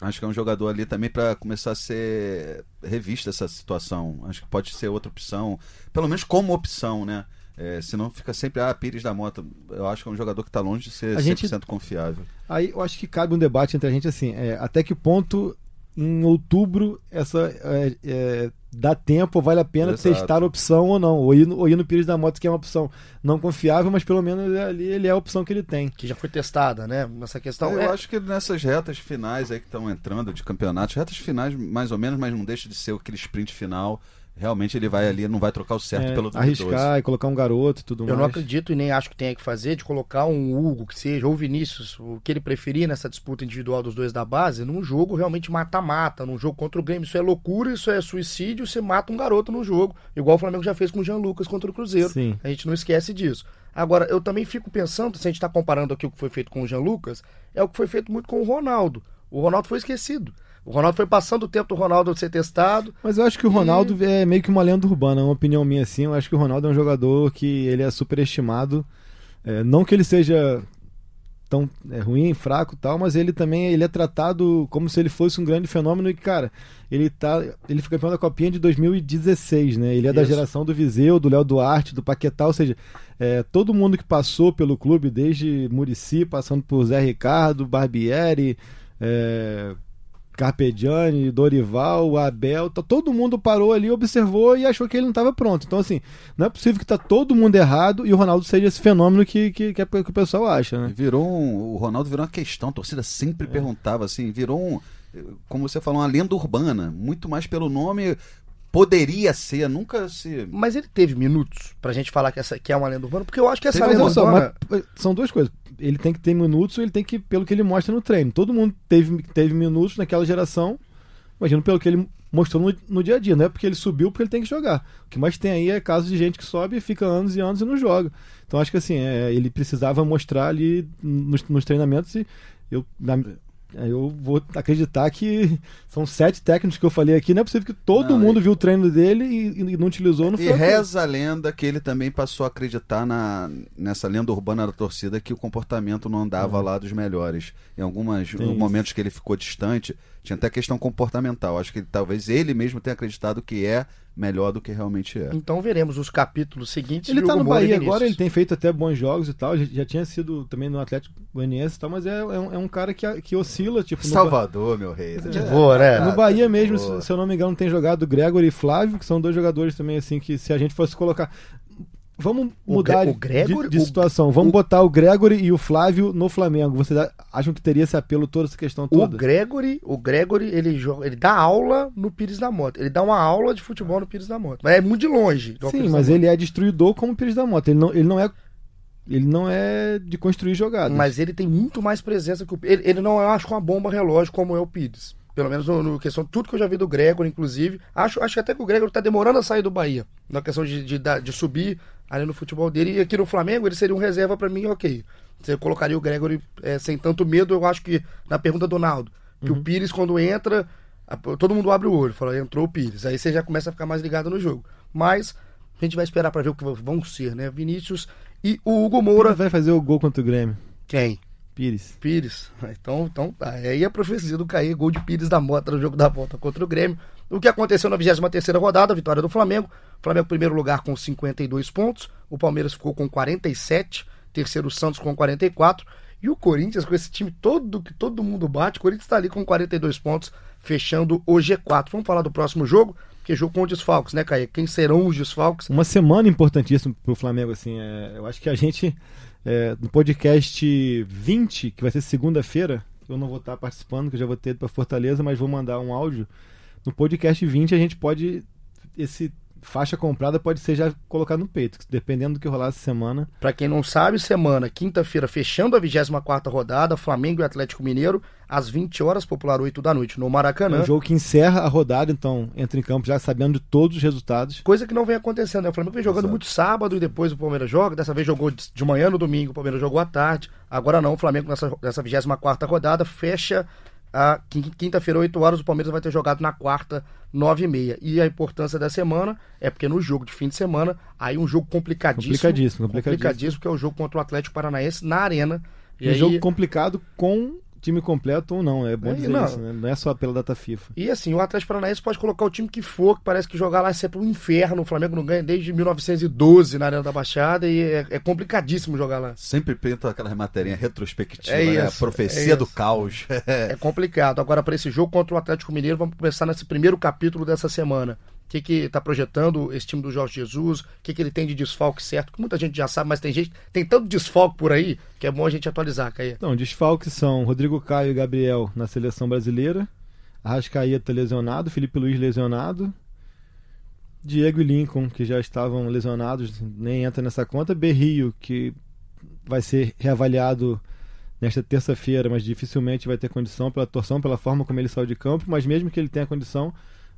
Acho que é um jogador ali também para começar a ser revista essa situação. Acho que pode ser outra opção, pelo menos como opção, né? É, senão fica sempre, ah, Pires da Mota. Eu acho que é um jogador que está longe de ser A 100% gente- confiável. Aí eu acho que cabe um debate entre a gente assim, é, até que ponto em outubro essa é, é, dá tempo, vale a pena Exato. testar a opção ou não, ou ir, no- ou ir no Pires da Moto que é uma opção não confiável, mas pelo menos ali ele é a opção que ele tem. Que já foi testada, né? Nessa questão. eu é, acho que nessas retas finais aí que estão entrando de campeonatos, retas finais mais ou menos, mas não deixa de ser aquele sprint final. Realmente ele vai ali, não vai trocar o certo É, pelo duvidoso. arriscar e colocar um garoto e tudo Eu mais. não acredito e nem acho que tenha que fazer de colocar um Hugo, que seja, ou Vinícius, o que ele preferir nessa disputa individual dos dois da base, num jogo realmente mata-mata, num jogo contra o Grêmio. Isso é loucura, isso é suicídio, você mata um garoto no jogo, igual o Flamengo já fez com o Jean Lucas contra o Cruzeiro. Sim. A gente não esquece disso. Agora, eu também fico pensando, se a gente está comparando aqui o que foi feito com o Jean Lucas, é o que foi feito muito com o Ronaldo. O Ronaldo foi esquecido. O Ronaldo foi passando o tempo do Ronaldo ser testado. Mas eu acho que o Ronaldo é meio que uma lenda urbana, é uma opinião minha assim. Eu acho que o Ronaldo é um jogador que ele é superestimado. É, não que ele seja tão é, ruim, fraco e tal, mas ele também ele é tratado como se ele fosse um grande fenômeno e, cara, ele tá. Ele foi campeão da Copinha de 2016, né? Ele é da Isso. geração do Viseu, do Léo Duarte, do Paquetá, ou seja, é, todo mundo que passou pelo clube, desde Murici, passando por Zé Ricardo, Barbieri, é, Carpegiani, Dorival, Abel, tá- todo mundo parou ali, observou e achou que ele não estava pronto. Então, assim, não é possível que tá todo mundo errado e o Ronaldo seja esse fenômeno que, que, que, é- que o pessoal acha, né? Virou um, o Ronaldo virou uma questão, a torcida sempre perguntava assim, virou um, como você falou, uma lenda urbana, muito mais pelo nome poderia ser, nunca se Mas ele teve minutos pra gente falar que, essa, que é uma lenda urbana, porque eu acho que essa Teve lenda só, urbana. mas, são duas coisas. Ele tem que ter minutos, ele tem que, pelo que ele mostra no treino. Todo mundo teve, teve minutos naquela geração, imagino pelo que ele mostrou no, no dia a dia. Não é porque ele subiu porque ele tem que jogar. O que mais tem aí é casos de gente que sobe e fica anos e anos e não joga. Então acho que assim, é, ele precisava mostrar ali nos, nos treinamentos e eu. na- eu vou acreditar que são sete técnicos que eu falei aqui. Não é possível que todo Não, mundo e- viu o treino dele e, e não utilizou no E reza a lenda que ele também passou a acreditar na, nessa lenda urbana da torcida que o comportamento não andava lá dos melhores. Em alguns momentos que ele ficou distante, tinha até questão comportamental. Acho que talvez ele mesmo tenha acreditado que é melhor do que realmente é. Então veremos os capítulos seguintes. Ele tá Hugo no Bahia agora, ele tem feito até bons jogos e tal. Já, já tinha sido também no Atlético Goianiense e tal, mas é, é, um, é um cara que, que oscila, tipo. Salvador, meu rei. De boa, né? No Bahia mesmo, boa. se, se eu não me engano, tem jogado Gregory e Flávio, que são dois jogadores também, assim, que se a gente fosse colocar. Vamos O mudar o de- Gregory- de, o- situação. Vamos o- botar o Gregory e o Flávio no Flamengo. Vocês acham que teria esse apelo toda essa questão O toda? Gregory, o Gregory, ele joga, ele dá aula no Pires da Moto. Ele dá uma aula de futebol no Pires da Moto. Mas é muito de longe. Sim, mas ele é destruidor como o Pires da Moto. Ele não, ele não é. Ele não é de construir jogadas. Mas ele tem muito mais presença que o Ele, ele não é, eu acho, uma bomba relógio como é o Pires. Pelo menos no, no questão, tudo que eu já vi do Gregory, inclusive. Acho, acho que até que o Gregory tá demorando a sair do Bahia. Na questão de, de, de subir ali no futebol dele. E aqui no Flamengo ele seria um reserva pra mim, ok. Você colocaria o Gregory é, sem tanto medo, eu acho que na pergunta do Naldo. Que o Pires, quando entra, a- todo mundo abre o olho, fala, entrou o Pires. Aí você já começa a ficar mais ligado no jogo. Mas a gente vai esperar pra ver o que vão ser, né? Vinícius e o Hugo Moura. Pires vai fazer o gol contra o Grêmio. Quem? Pires. Pires. Então, então tá. Aí a profecia do Caí, gol de Pires da Mota no jogo da volta contra o Grêmio. O que aconteceu na 23 rodada, a vitória do Flamengo. Flamengo primeiro lugar com 52 pontos, o Palmeiras ficou com 47, terceiro o Santos com 44 e o Corinthians com esse time todo que todo mundo bate, o Corinthians está ali com 42 pontos, fechando o G4. Vamos falar do próximo jogo, que é jogo com desfalques, né, Caí? Quem serão os desfalques? Uma semana importantíssima pro Flamengo, assim. é, eu acho que a gente, é, no podcast 20, que vai ser segunda-feira, eu não vou estar participando, que eu já vou ter pra Fortaleza, mas vou mandar um áudio. No podcast 20 a gente pode. Esse faixa comprada pode ser já colocado no peito, dependendo do que rolar essa semana. Pra quem não sabe, semana, quinta-feira, fechando a 24 rodada, Flamengo e Atlético Mineiro, às 20 horas, popular 8 da noite, no É Maracanã. um jogo que encerra a rodada, então entra em campo já sabendo de todos os resultados. Coisa que não vem acontecendo, né? O Flamengo vem jogando Exato. muito sábado e depois o Palmeiras joga. Dessa vez jogou de de manhã no domingo, o Palmeiras jogou à tarde. Agora não, o Flamengo nessa, nessa 24 rodada fecha a quinta-feira, 8 horas. O Palmeiras vai ter jogado na quarta, 9 e meia. E a importância da semana é porque no jogo de fim de semana, aí um jogo complicadíssimo. Complicadíssimo, complicadíssimo. que é o jogo contra o Atlético Paranaense na Arena. E um aí- jogo complicado com time completo ou não, é bom É, dizer não. isso, né? Não é só pela data FIFA. E assim, o Atlético Paranaense pode colocar o time que for, que parece que jogar lá é sempre um inferno. O Flamengo não ganha desde 1912 na Arena da Baixada e é, é complicadíssimo jogar lá. Sempre pinta aquelas materinhas retrospectivas, É né? isso, Profecia é do isso. caos. É complicado. Agora, para esse jogo contra o Atlético Mineiro, vamos começar nesse primeiro capítulo dessa semana. O que que tá projetando esse time do Jorge Jesus? O que que ele tem de desfalque certo? Que muita gente já sabe, mas tem gente, tem tanto desfalque por aí que é bom a gente atualizar, Caí. Então, desfalques são Rodrigo Caio e Gabriel na seleção brasileira, Arrascaeta lesionado, Felipe Luiz lesionado, Diego e Lincoln, que já estavam lesionados, nem entra nessa conta, Berrio, que vai ser reavaliado nesta terça-feira, mas dificilmente vai ter condição pela torção, pela forma como ele saiu de campo, mas mesmo que ele tenha condição,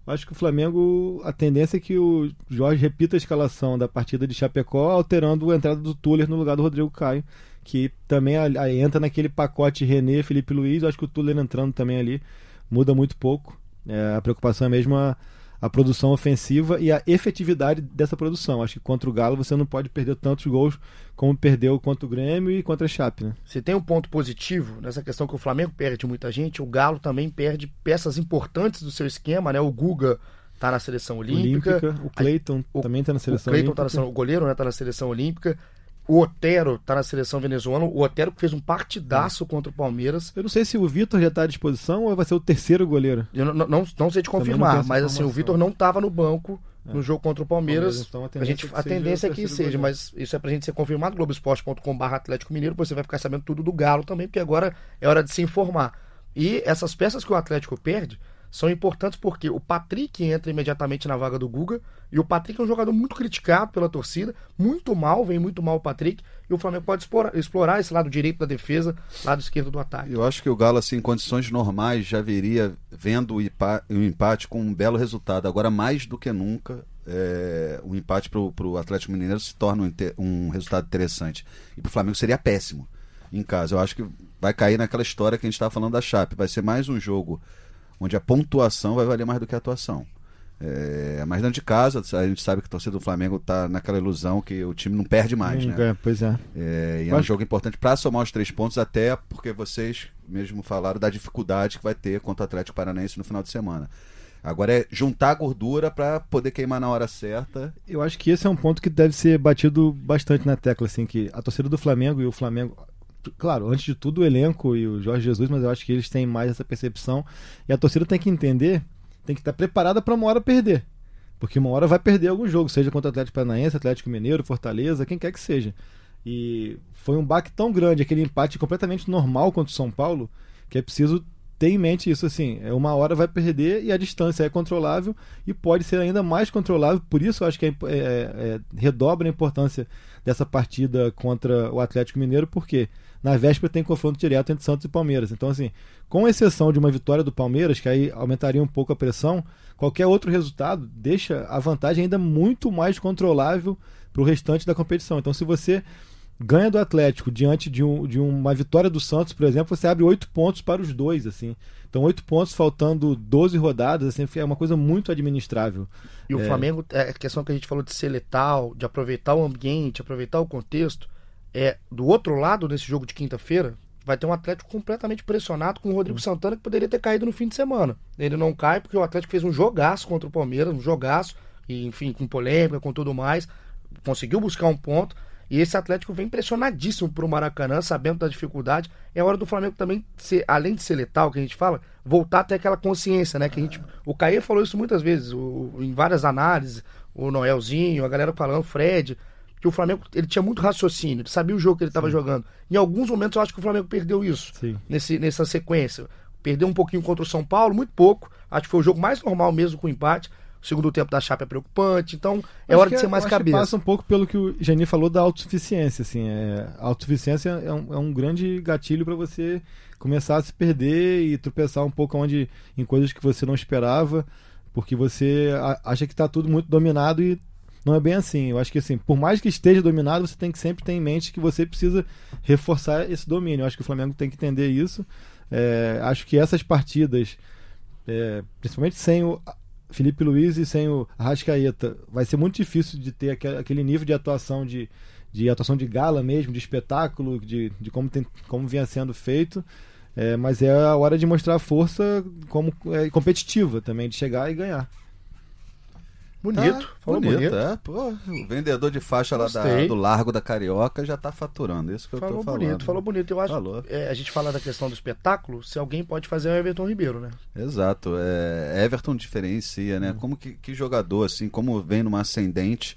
acho que o Flamengo, a tendência é que o Jorge repita a escalação da partida de Chapecó, alterando a entrada do Tuller no lugar do Rodrigo Caio, que também entra naquele pacote René, Felipe Luiz, eu acho que o Tuller entrando também ali muda muito pouco. É, a preocupação é mesmo a, a produção ofensiva e a efetividade dessa produção. Acho que contra o Galo você não pode perder tantos gols como perdeu contra o Grêmio e contra a Chape, né? Se tem um ponto positivo nessa questão que o Flamengo perde muita gente, o Galo também perde peças importantes do seu esquema, né? O Guga tá na seleção olímpica. Olímpica, o Cleiton também está na seleção o Cleiton tá na olímpica. seleção, o goleiro, né, tá na seleção olímpica. O Otero tá na seleção venezuelana. O Otero que fez um partidaço contra o Palmeiras. Eu não sei se o Vitor já está à disposição ou vai ser o terceiro goleiro. Eu não, não, não sei te confirmar, mas assim, o. Vitor não tava no banco no jogo contra o Palmeiras. Palmeiras, então a gente, é que a seja tendência é que terceiro seja, goleiro. mas isso é pra gente ser confirmado. Globoesporte.com.br Atlético Mineiro, você vai ficar sabendo tudo do Galo também, porque agora é hora de se informar. E essas peças que o Atlético perde são importantes porque o Patrick entra imediatamente na vaga do Guga, e o Patrick é um jogador muito criticado pela torcida, muito mal, vem muito mal o Patrick, e o Flamengo pode explorar, explorar esse lado direito da defesa, lado esquerdo do ataque. Eu acho que o Galo, assim, em condições normais, já viria vendo o empa- o empate com um belo resultado. Agora, mais do que nunca, é, o empate para o Atlético Mineiro se torna um, um resultado interessante. E para o Flamengo seria péssimo em casa. Eu acho que vai cair naquela história que a gente estava falando da Chape. Vai ser mais um jogo onde a pontuação vai valer mais do que a atuação. É, mas dentro de casa, a gente sabe que a torcida do Flamengo está naquela ilusão que o time não perde mais, Nunca, né? é, Pois é. É, e é Eu um jogo importante para somar os três pontos, até porque vocês mesmo falaram da dificuldade que vai ter contra o Atlético Paranaense no final de semana. Agora é juntar a gordura para poder queimar na hora certa. Eu acho que esse é um ponto que deve ser batido bastante na tecla, assim, que a torcida do Flamengo e o Flamengo. Claro, antes de tudo o elenco e o Jorge Jesus, mas eu acho que eles têm mais essa percepção. E a torcida tem que entender, tem que estar preparada para uma hora perder. Porque uma hora vai perder algum jogo, seja contra o Atlético Paranaense, Atlético Mineiro, Fortaleza, quem quer que seja. E foi um baque tão grande, aquele empate completamente normal contra o São Paulo, que é preciso ter em mente isso assim, é uma hora vai perder e a distância é controlável e pode ser ainda mais controlável, por isso eu acho que é, é, é, redobra a importância dessa partida contra o Atlético Mineiro, porque na véspera tem confronto direto entre Santos e Palmeiras. Então, assim, com exceção de uma vitória do Palmeiras, que aí aumentaria um pouco a pressão, qualquer outro resultado deixa a vantagem ainda muito mais controlável para o restante da competição. Então, se você ganha do Atlético diante de, um, de uma vitória do Santos, por exemplo, você abre oito pontos para os dois, assim. Então, oito pontos faltando 12 rodadas, assim, é uma coisa muito administrável. E o é... Flamengo, é a questão que a gente falou de ser letal, de aproveitar o ambiente, aproveitar o contexto, é do outro lado desse jogo de quinta-feira, vai ter um Atlético completamente pressionado com o Rodrigo Santana que poderia ter caído no fim de semana. Ele não cai porque o Atlético fez um jogaço contra o Palmeiras, um jogaço, e, enfim, com polêmica, com tudo mais, conseguiu buscar um ponto e esse Atlético vem pressionadíssimo para o Maracanã, sabendo da dificuldade. É hora do Flamengo também, ser, além de ser letal, que a gente fala, voltar a ter aquela consciência, né? Que a gente, o Caê falou isso muitas vezes, o, em várias análises, o Noelzinho, a galera falando, o Fred, que o Flamengo ele tinha muito raciocínio, ele sabia o jogo que ele estava jogando. Em alguns momentos eu acho que o Flamengo perdeu isso, nesse, nessa sequência. Perdeu um pouquinho contra o São Paulo, muito pouco. Acho que foi o jogo mais normal mesmo com o empate o segundo tempo da Chape é preocupante, então é acho hora de ser mais cabeça. passa um pouco pelo que o Geni falou da autossuficiência, assim, é, a autossuficiência é um, é um grande gatilho para você começar a se perder e tropeçar um pouco onde em coisas que você não esperava, porque você acha que está tudo muito dominado e não é bem assim. Eu acho que assim, por mais que esteja dominado, você tem que sempre ter em mente que você precisa reforçar esse domínio. Eu acho que o Flamengo tem que entender isso. É, acho que essas partidas, é, principalmente sem o, Felipe Luiz e sem o Arrascaeta, vai ser muito difícil de ter aquele nível de atuação de, de atuação de gala mesmo, de espetáculo, de, de como, tem, como vinha sendo feito. É, mas é a hora de mostrar força como é, competitiva também, de chegar e ganhar. Bonito, tá, falou bonito. bonito. É, pô, o vendedor de faixa lá da, do Largo da Carioca já tá faturando, isso que falou eu tô falando. Bonito, falou bonito, eu acho. Falou. É, a gente fala da questão do espetáculo, se alguém pode fazer é o Everton Ribeiro, né? Exato, é, Everton diferencia, né? Hum. Como que, que jogador, assim, como vem numa ascendente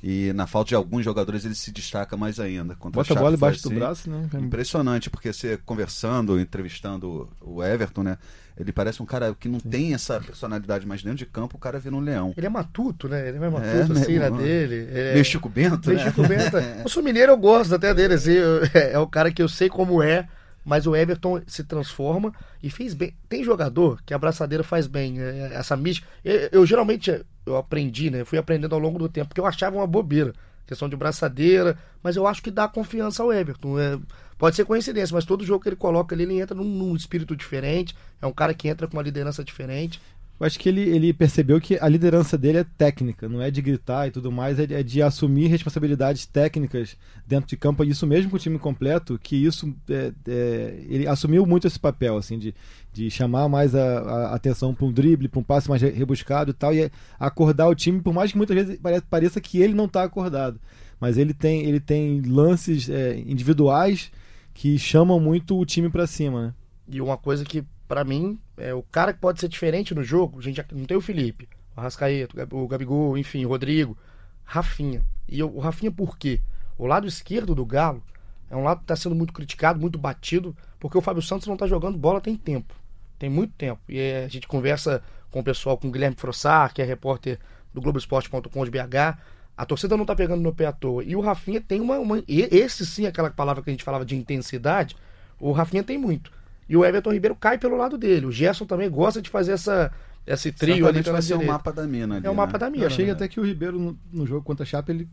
e na falta de alguns jogadores ele se destaca mais ainda. Contra Bota a, a bola embaixo assim, do braço, né? Impressionante, porque você conversando, entrevistando o Everton, né? Ele parece um cara que não tem essa personalidade, mas dentro de campo o cara vira um leão. Ele é matuto, né? Ele é matuto, é, assim, na dele. É... Meio Chico Bento, Meio né? Chico Bento. Eu sou mineiro, eu gosto até dele, assim. É, é o cara que eu sei como é, mas o Everton se transforma e fez bem. Tem jogador que a abraçadeira faz bem, é, essa mística. Eu, eu, geralmente eu aprendi, né? Eu fui aprendendo ao longo do tempo, porque eu achava uma bobeira. Questão de braçadeira, mas eu acho que dá confiança ao Everton. É, Pode ser coincidência, mas todo jogo que ele coloca ali, ele entra num, num espírito diferente. É um cara que entra com uma liderança diferente. Eu acho que ele, ele percebeu que a liderança dele é técnica, não é de gritar e tudo mais, é de, é de assumir responsabilidades técnicas dentro de campo, isso mesmo com o time completo, que isso é, é, ele assumiu muito esse papel, assim, de, de chamar mais a, a atenção para um drible, para um passe mais rebuscado e tal, e acordar o time, por mais que muitas vezes pareça que ele não está acordado. Mas ele tem, ele tem lances é, individuais que chamam muito o time para cima, né? E uma coisa que, para mim, é o cara que pode ser diferente no jogo, a gente não tem o Felipe, o Rascaeta, o Gabigol, enfim, o Rodrigo, Rafinha. E o Rafinha por quê? O lado esquerdo do Galo é um lado que está sendo muito criticado, muito batido, porque o Fábio Santos não está jogando bola tem tempo. Tem muito tempo. E a gente conversa com o pessoal, com o Guilherme Frossar, que é repórter do Globoesporte.com de BH. A torcida não tá pegando no pé à toa. E o Rafinha tem uma, uma. Esse sim, aquela palavra que a gente falava de intensidade, o Rafinha tem muito. E o Everton Ribeiro cai pelo lado dele. O Gerson também gosta de fazer essa, esse trio ali vai ser o mapa da mina. Ali, é o mapa né? da mina. Eu achei né? até que o Ribeiro no, no jogo contra a Chapa ele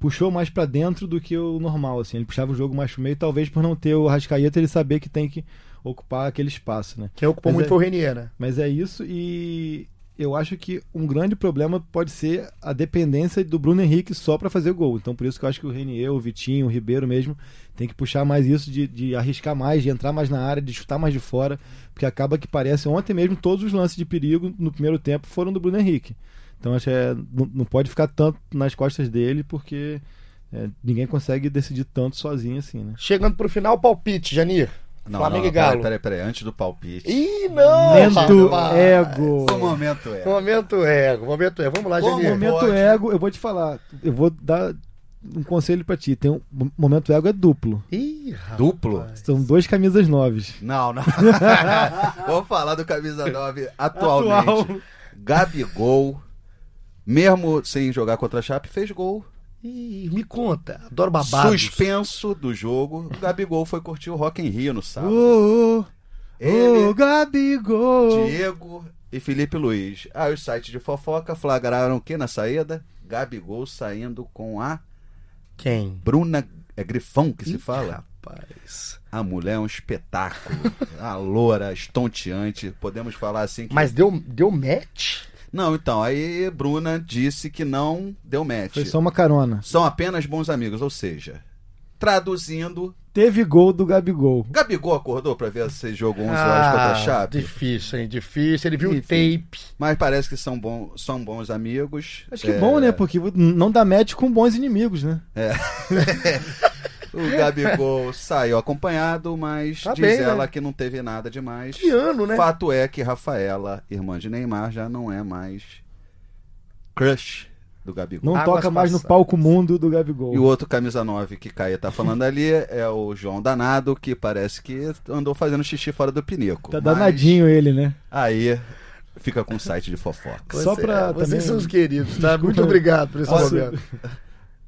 puxou mais para dentro do que o normal, assim. Ele puxava o jogo mais pro meio, talvez por não ter o Rascaeta, ele saber que tem que ocupar aquele espaço, né? Quem ocupou mas muito é, foi o Renier, né? Mas é isso e eu acho que um grande problema pode ser a dependência do Bruno Henrique só para fazer gol. Então por isso que eu acho que o Renier, o Vitinho, o Ribeiro mesmo tem que puxar mais isso de, de arriscar mais, de entrar mais na área, de chutar mais de fora, porque acaba que parece ontem mesmo todos os lances de perigo no primeiro tempo foram do Bruno Henrique. Então acho que é, não, não pode ficar tanto nas costas dele porque é, ninguém consegue decidir tanto sozinho assim, né? Chegando pro final, palpite, Janir. Não, Flamengo não, e Galo. Peraí, peraí, peraí, antes do palpite. Ih, não! Momento rapaz. ego. O momento é. Momento ego, momento ego. Vamos lá, Janir. Momento pode? ego, eu vou te falar, eu vou dar um conselho pra ti. Tem um momento ego é duplo. Ih, rapaz. Duplo? São dois camisas nove. Não, não. Vamos falar do camisa 9 atualmente. Atual. Gabigol, mesmo sem jogar contra a Chape, fez gol. Ih, me conta. Adoro babados. Suspenso do jogo. O Gabigol foi curtir o Rock in Rio no sábado. Ô, Gabigol. Diego e Felipe Luiz. Aí os sites de fofoca flagraram o que na saída? Gabigol saindo com a Quem? Bruna é Grifão que se Ih, fala. Rapaz. A mulher é um espetáculo. a loura, estonteante. Podemos falar assim que. Mas deu, deu match? Não, então, aí Bruna disse que não deu match. Foi só uma carona. São apenas bons amigos, ou seja, traduzindo, Teve gol do Gabigol. Gabigol acordou pra ver esse jogo 11 horas contra a Chape, Ah, difícil, hein? Difícil. Ele viu o Enfim. tape. mas parece que são, bom, são bons amigos. Acho que É, bom, né? Porque não dá match com bons inimigos, né? O Gabigol saiu acompanhado, mas Tá diz bem, né? ela que não teve nada demais. Que ano, né? Fato é que Rafaela, irmã de Neymar, já não é mais crush do Gabigol. Não Águas toca mais no palco mundo do Gabigol. E o outro camisa 9 que Caia tá falando ali é o João Danado, que parece que andou fazendo xixi fora do pinico. Tá Mas danadinho ele, né? Aí fica com o site de fofoca. Só pra é, vocês também- são os queridos, tá? Muito obrigado por esse Posso- momento.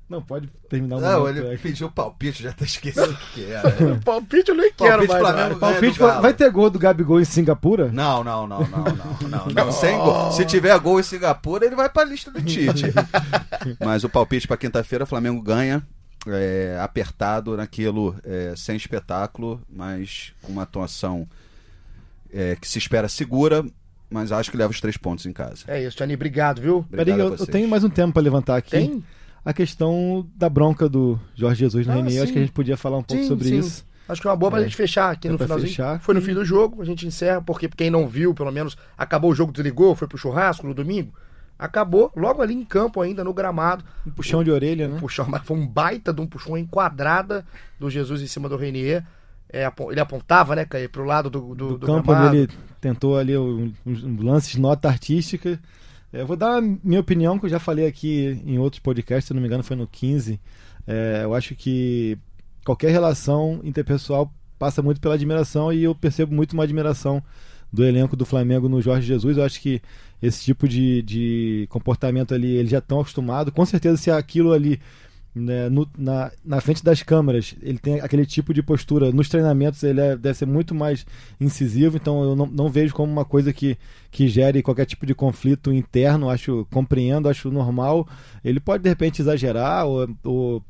Não, pode terminar o Não, momento. ele é. pediu palpite, já até esqueci o que era. Palpite eu nem quero Palpite mais. Flamengo não. ganha Palpite, Galo. vai ter gol do Gabigol em Singapura? Não, não, não, não, não, não, não. Sem gol. Se tiver gol em Singapura, ele vai pra lista do Tite. Mas o palpite pra quinta-feira, Flamengo ganha. é, apertado naquilo, é, sem espetáculo, mas com uma atuação é, que se espera segura, mas acho que leva os três pontos em casa. É isso, Tani. Obrigado, viu? Obrigado Peraí, a eu, eu tenho mais um tempo pra levantar aqui. Tem? A questão da bronca do Jorge Jesus no Ah, Renier. Acho que a gente podia falar um pouco Sim, sobre sim. isso. Acho que é uma boa pra É. gente fechar aqui É no finalzinho. fechar. Foi no fim do jogo, a gente encerra, porque quem não viu, pelo menos, acabou o jogo, desligou, foi pro churrasco no domingo. Acabou logo ali em campo ainda, no gramado. Um puxão de orelha, né? puxão, mas foi um baita de um puxão enquadrada do Jesus em cima do Renier. É, ele apontava, né, Caí, pro lado do, do, do, do campo gramado. ele tentou ali um- uns lances de nota artística. É, Eu vou dar minha opinião, que eu já falei aqui em outros podcasts, se não me engano foi no 15. É, eu acho que qualquer relação interpessoal passa muito pela admiração e eu percebo muito uma admiração do elenco do Flamengo no Jorge Jesus. Eu acho que esse tipo de, de comportamento ali, eles já estão acostumados. Com certeza, se aquilo ali né, no- na, na frente das câmeras, ele tem aquele tipo de postura. Nos treinamentos, ele é- deve ser muito mais incisivo, então eu não, não vejo como uma coisa que, que gere qualquer tipo de conflito interno. Acho, compreendo, acho normal. Ele pode de repente exagerar, ou, ou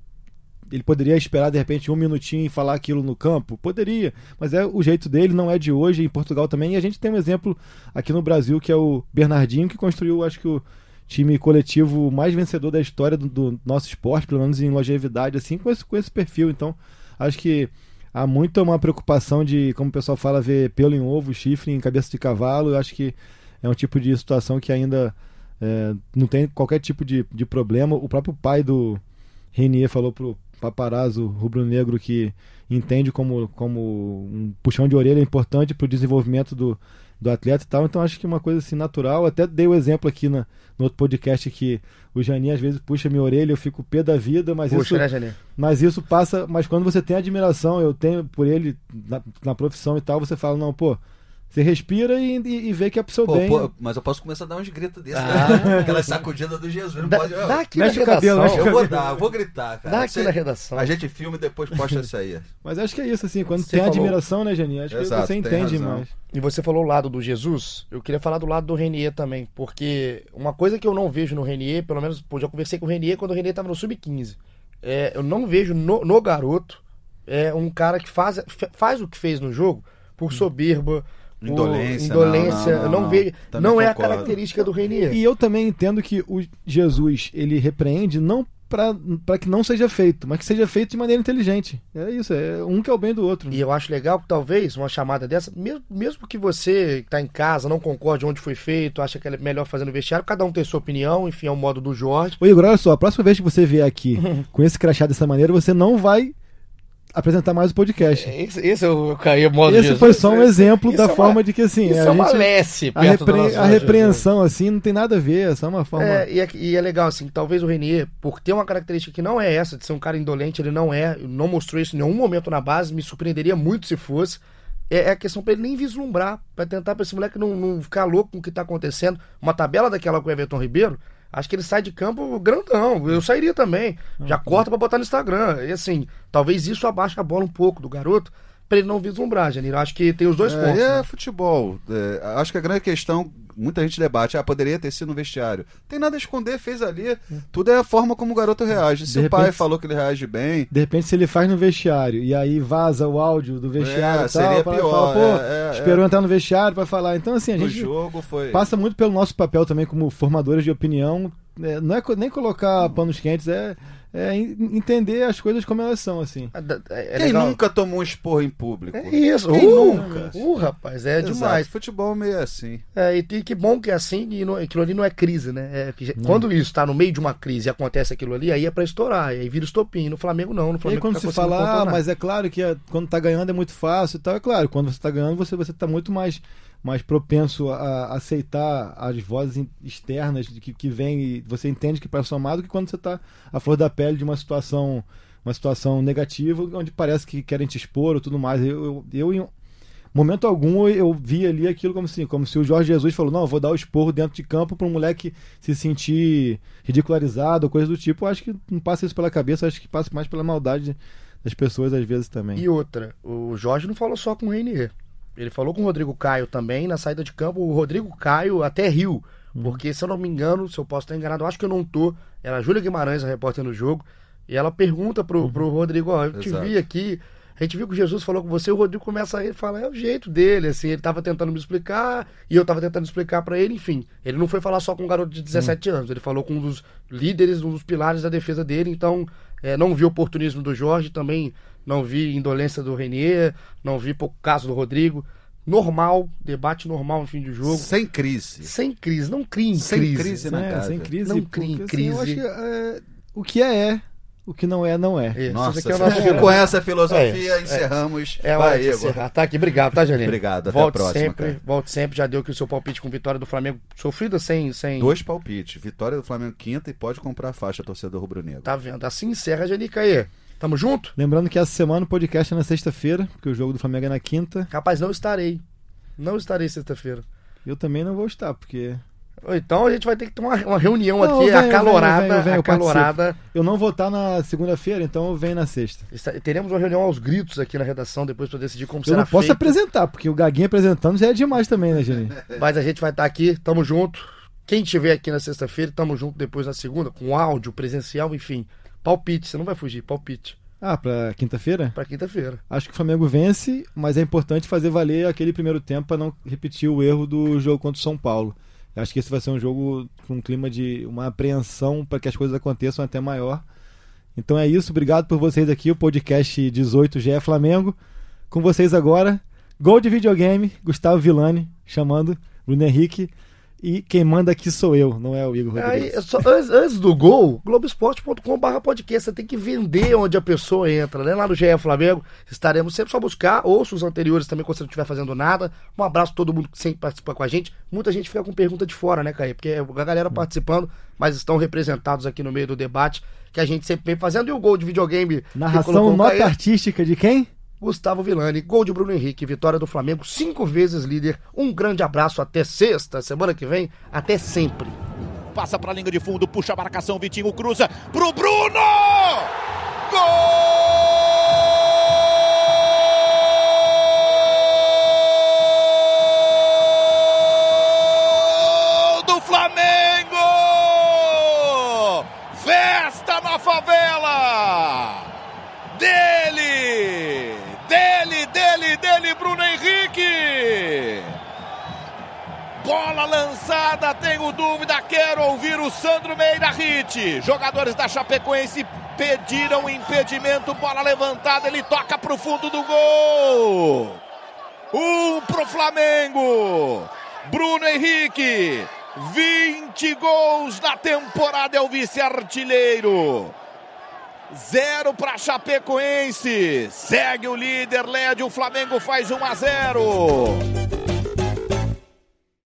ele poderia esperar de repente um minutinho e falar aquilo no campo? Poderia, mas é o jeito dele, não é de hoje, em Portugal também. E a gente tem um exemplo aqui no Brasil que é o Bernardinho, que construiu, acho que o time coletivo mais vencedor da história do, do nosso esporte, pelo menos em longevidade, assim, com esse, com esse perfil. Então, acho que há muito uma preocupação de, como o pessoal fala, ver pelo em ovo, chifre em cabeça de cavalo. Eu acho que é um tipo de situação que ainda é, não tem qualquer tipo de, de problema. O próprio pai do Renier falou pro paparazzo rubro-negro que entende como, como um puxão de orelha importante para o desenvolvimento do, do atleta e tal. Então acho que é uma coisa assim natural. Até dei o exemplo aqui na, no outro podcast que o Janinho às vezes puxa minha orelha, eu fico pé da vida, mas Puxa, isso né, mas isso passa. Mas quando você tem admiração, eu tenho por ele na, na profissão e tal, você fala, não, pô, você respira e, e, e vê que é pro seu Pô, bem. pô, mas eu posso começar a dar uns gritos desses, Ah. né? Aquela sacudida do Jesus. Não Dá, pode, dá aqui mexe na o cabelo, redação. mexe eu vou dar, eu vou gritar, cara. Dá aqui Você- na redação. A gente filma e depois posta isso aí. Mas acho que é isso, assim, quando Você tem falou- admiração, né, Janinho? Acho Exato, que você entende mais. E você falou o lado do Jesus, eu queria falar do lado do Renier também, porque uma coisa que eu não vejo no Renier, pelo menos, pô, já conversei com o Renier quando o Renier estava no Sub-15. É, eu não vejo no, no garoto é, um cara que faz, fa- faz o que fez no jogo por soberba, Indolência. indolência, não, não, não, não. vejo. Não é a concordo. característica do Renier. E eu também entendo que o Jesus, ele repreende não para que não seja feito, mas que seja feito de maneira inteligente. É isso, é um que é o bem do outro. E eu acho legal que talvez uma chamada dessa, mesmo, mesmo que você que tá em casa, não concorde onde foi feito, acha que é melhor fazer no vestiário, cada um tem sua opinião, enfim, é o modo do Jorge. Ô Igor, olha só, a próxima vez que você vier aqui com esse crachá dessa maneira, você não vai apresentar mais o podcast. Esse, esse é o Caio modo Esse Jesus. foi só um exemplo Isso da é uma- forma de que assim, Isso a é uma gente- lesse a, repre- a repreensão assim não tem nada a ver, é só uma forma. É, e, é, e é legal, assim, talvez o Renier, por ter uma característica que não é essa, de ser um cara indolente, ele não é, não mostrou isso em nenhum momento na base, me surpreenderia muito se fosse. É, é a questão pra ele nem vislumbrar, pra tentar pra esse moleque não, não ficar louco com o que tá acontecendo. Uma tabela daquela com o Everton Ribeiro, acho que ele sai de campo grandão. Eu sairia também. Já corta pra botar no Instagram. E assim, talvez isso abaixe a bola um pouco do garoto, pra ele não vislumbrar, Janir. Acho que tem os dois É, pontos. é né? futebol. É, acho que a grande questão, muita gente debate, ah, poderia ter sido no vestiário. Tem nada a esconder, fez ali. Tudo é a forma como o garoto reage. Se De o pai repente- falou que ele reage bem, De repente, se ele faz no vestiário e aí vaza o áudio do vestiário É, e tal, seria pior, fala, pô, é, é, esperou entrar no vestiário pra falar. Então, assim, a gente jogo foi. passa muito pelo nosso papel também como formadores de opinião. É, não é nem colocar panos quentes, é, é en- entender as coisas como elas são, assim. É, é Quem legal. nunca tomou um esporro em público? É isso. Quem uh, nunca? Uh, rapaz, é Exato. demais. Futebol meio assim. É, e que que bom que é assim, e não, aquilo ali não é crise, né? É que Quando isso tá no meio de uma crise e acontece aquilo ali, aí é pra estourar, e aí vira estopim. No Flamengo não, no E aí Flamengo quando tá se fala, ah, mas é claro que é- quando tá ganhando é muito fácil e tal, é claro, quando você tá ganhando, você, você tá muito mais, mais propenso a aceitar as vozes externas que, que vem e você entende que para somar do que quando você tá à flor da pele de uma situação uma situação negativa, onde parece que querem te expor ou tudo mais. Eu, eu, eu em momento algum eu vi ali aquilo como assim, como se o Jorge Jesus falou, não, vou dar o esporro dentro de campo para um moleque se sentir ridicularizado ou coisa do tipo. Eu acho que não passa isso pela cabeça, acho que passa mais pela maldade das pessoas às vezes também. E outra, o Jorge não falou só com o Renier. Ele falou com o Rodrigo Caio também, na saída de campo, o Rodrigo Caio até riu. Uhum. Porque, se eu não me engano, se eu posso estar enganado, eu acho que eu não tô. Era a Júlia Guimarães, a repórter no jogo, e ela pergunta pro, pro Rodrigo, ó, eu te Uhum. Exato. vi aqui, a gente viu que o Jesus falou com você, o Rodrigo começa a falar, é o jeito dele, assim, ele tava tentando me explicar, e eu tava tentando explicar pra ele, enfim. Ele não foi falar só com um garoto de 17 anos, ele falou com um dos líderes, um dos pilares da defesa dele, então é, não vi oportunismo do Jorge, também não vi indolência do Renier, não vi pouco caso do Rodrigo. Normal, debate normal no fim de jogo. Sem crise. Sem crise, não criem Sem crise. crise, né? É, cara? sem crise. Não porque, crie assim, crise. eu acho que, é, o que é é, o que não é não é. Esse Nossa, aqui é o nosso com essa filosofia É, encerramos. É hora Vai, de Igor. encerrar. Tá aqui, obrigado, tá, Janine? Obrigado, até volte a próxima, Sempre, cara. volte sempre, já deu aqui o seu palpite com vitória do Flamengo sofrida sem. sem... Dois palpites. Vitória do Flamengo quinta e pode comprar a faixa torcedor rubro-negro. Tá vendo? Assim encerra, Janica aí. Tamo junto? Lembrando que essa semana o podcast é na sexta-feira, porque o jogo do Flamengo é na quinta. Rapaz, não estarei. Não estarei sexta-feira. Eu também não vou estar, porque Então a gente vai ter que ter uma, uma reunião Não, aqui eu venho, eu acalorada. venho, eu venho, eu acalorada. eu não vou estar na segunda-feira, então eu venho na sexta. Teremos uma reunião aos gritos aqui na redação depois para decidir como Eu será não posso feito. apresentar, porque o Gaguinho apresentando já é demais também, né, Juninho? Mas a gente vai estar aqui, tamo junto. Quem estiver aqui na sexta-feira, tamo junto depois na segunda, com áudio, presencial, enfim. Palpite, você não vai fugir, palpite. Ah, pra quinta-feira? Pra quinta-feira. Acho que o Flamengo vence, mas é importante fazer valer aquele primeiro tempo para não repetir o erro do jogo contra o São Paulo. Acho que esse vai ser um jogo com um clima de uma apreensão para que as coisas aconteçam até maior. Então é isso, obrigado por vocês aqui, o podcast 18 GE Flamengo. Com vocês agora, gol de videogame, Gustavo Villani chamando Bruno Henrique. E quem manda aqui sou eu, não é o Igor Aí, Rodrigues. é só- antes, antes do gol, globesport.com.br podcast. Você tem que vender onde a pessoa entra, né? Lá no GE Flamengo, estaremos sempre só buscar. Ouça os anteriores também quando você não estiver fazendo nada. Um abraço a todo mundo que sempre participa com a gente. Muita gente fica com pergunta de fora, né, Caí? Porque é a galera participando, mas estão representados aqui no meio do debate que a gente sempre vem fazendo. E o gol de videogame. Narração nota Caí? artística de quem? Gustavo Villani, gol de Bruno Henrique, vitória do Flamengo, cinco vezes líder. Um grande abraço. Até sexta, semana que vem, até sempre. Passa pra linha de fundo, puxa a marcação, Vitinho cruza pro Bruno! Gol Bola lançada, tenho dúvida, quero ouvir o Sandro Meira Hit. Jogadores da Chapecoense pediram impedimento, bola levantada, ele toca pro fundo do gol. Um pro Flamengo. Bruno Henrique, 20 gols na temporada, é o vice-artilheiro. Zero para Chapecoense. Segue o líder, Led. O Flamengo faz 1 a 0.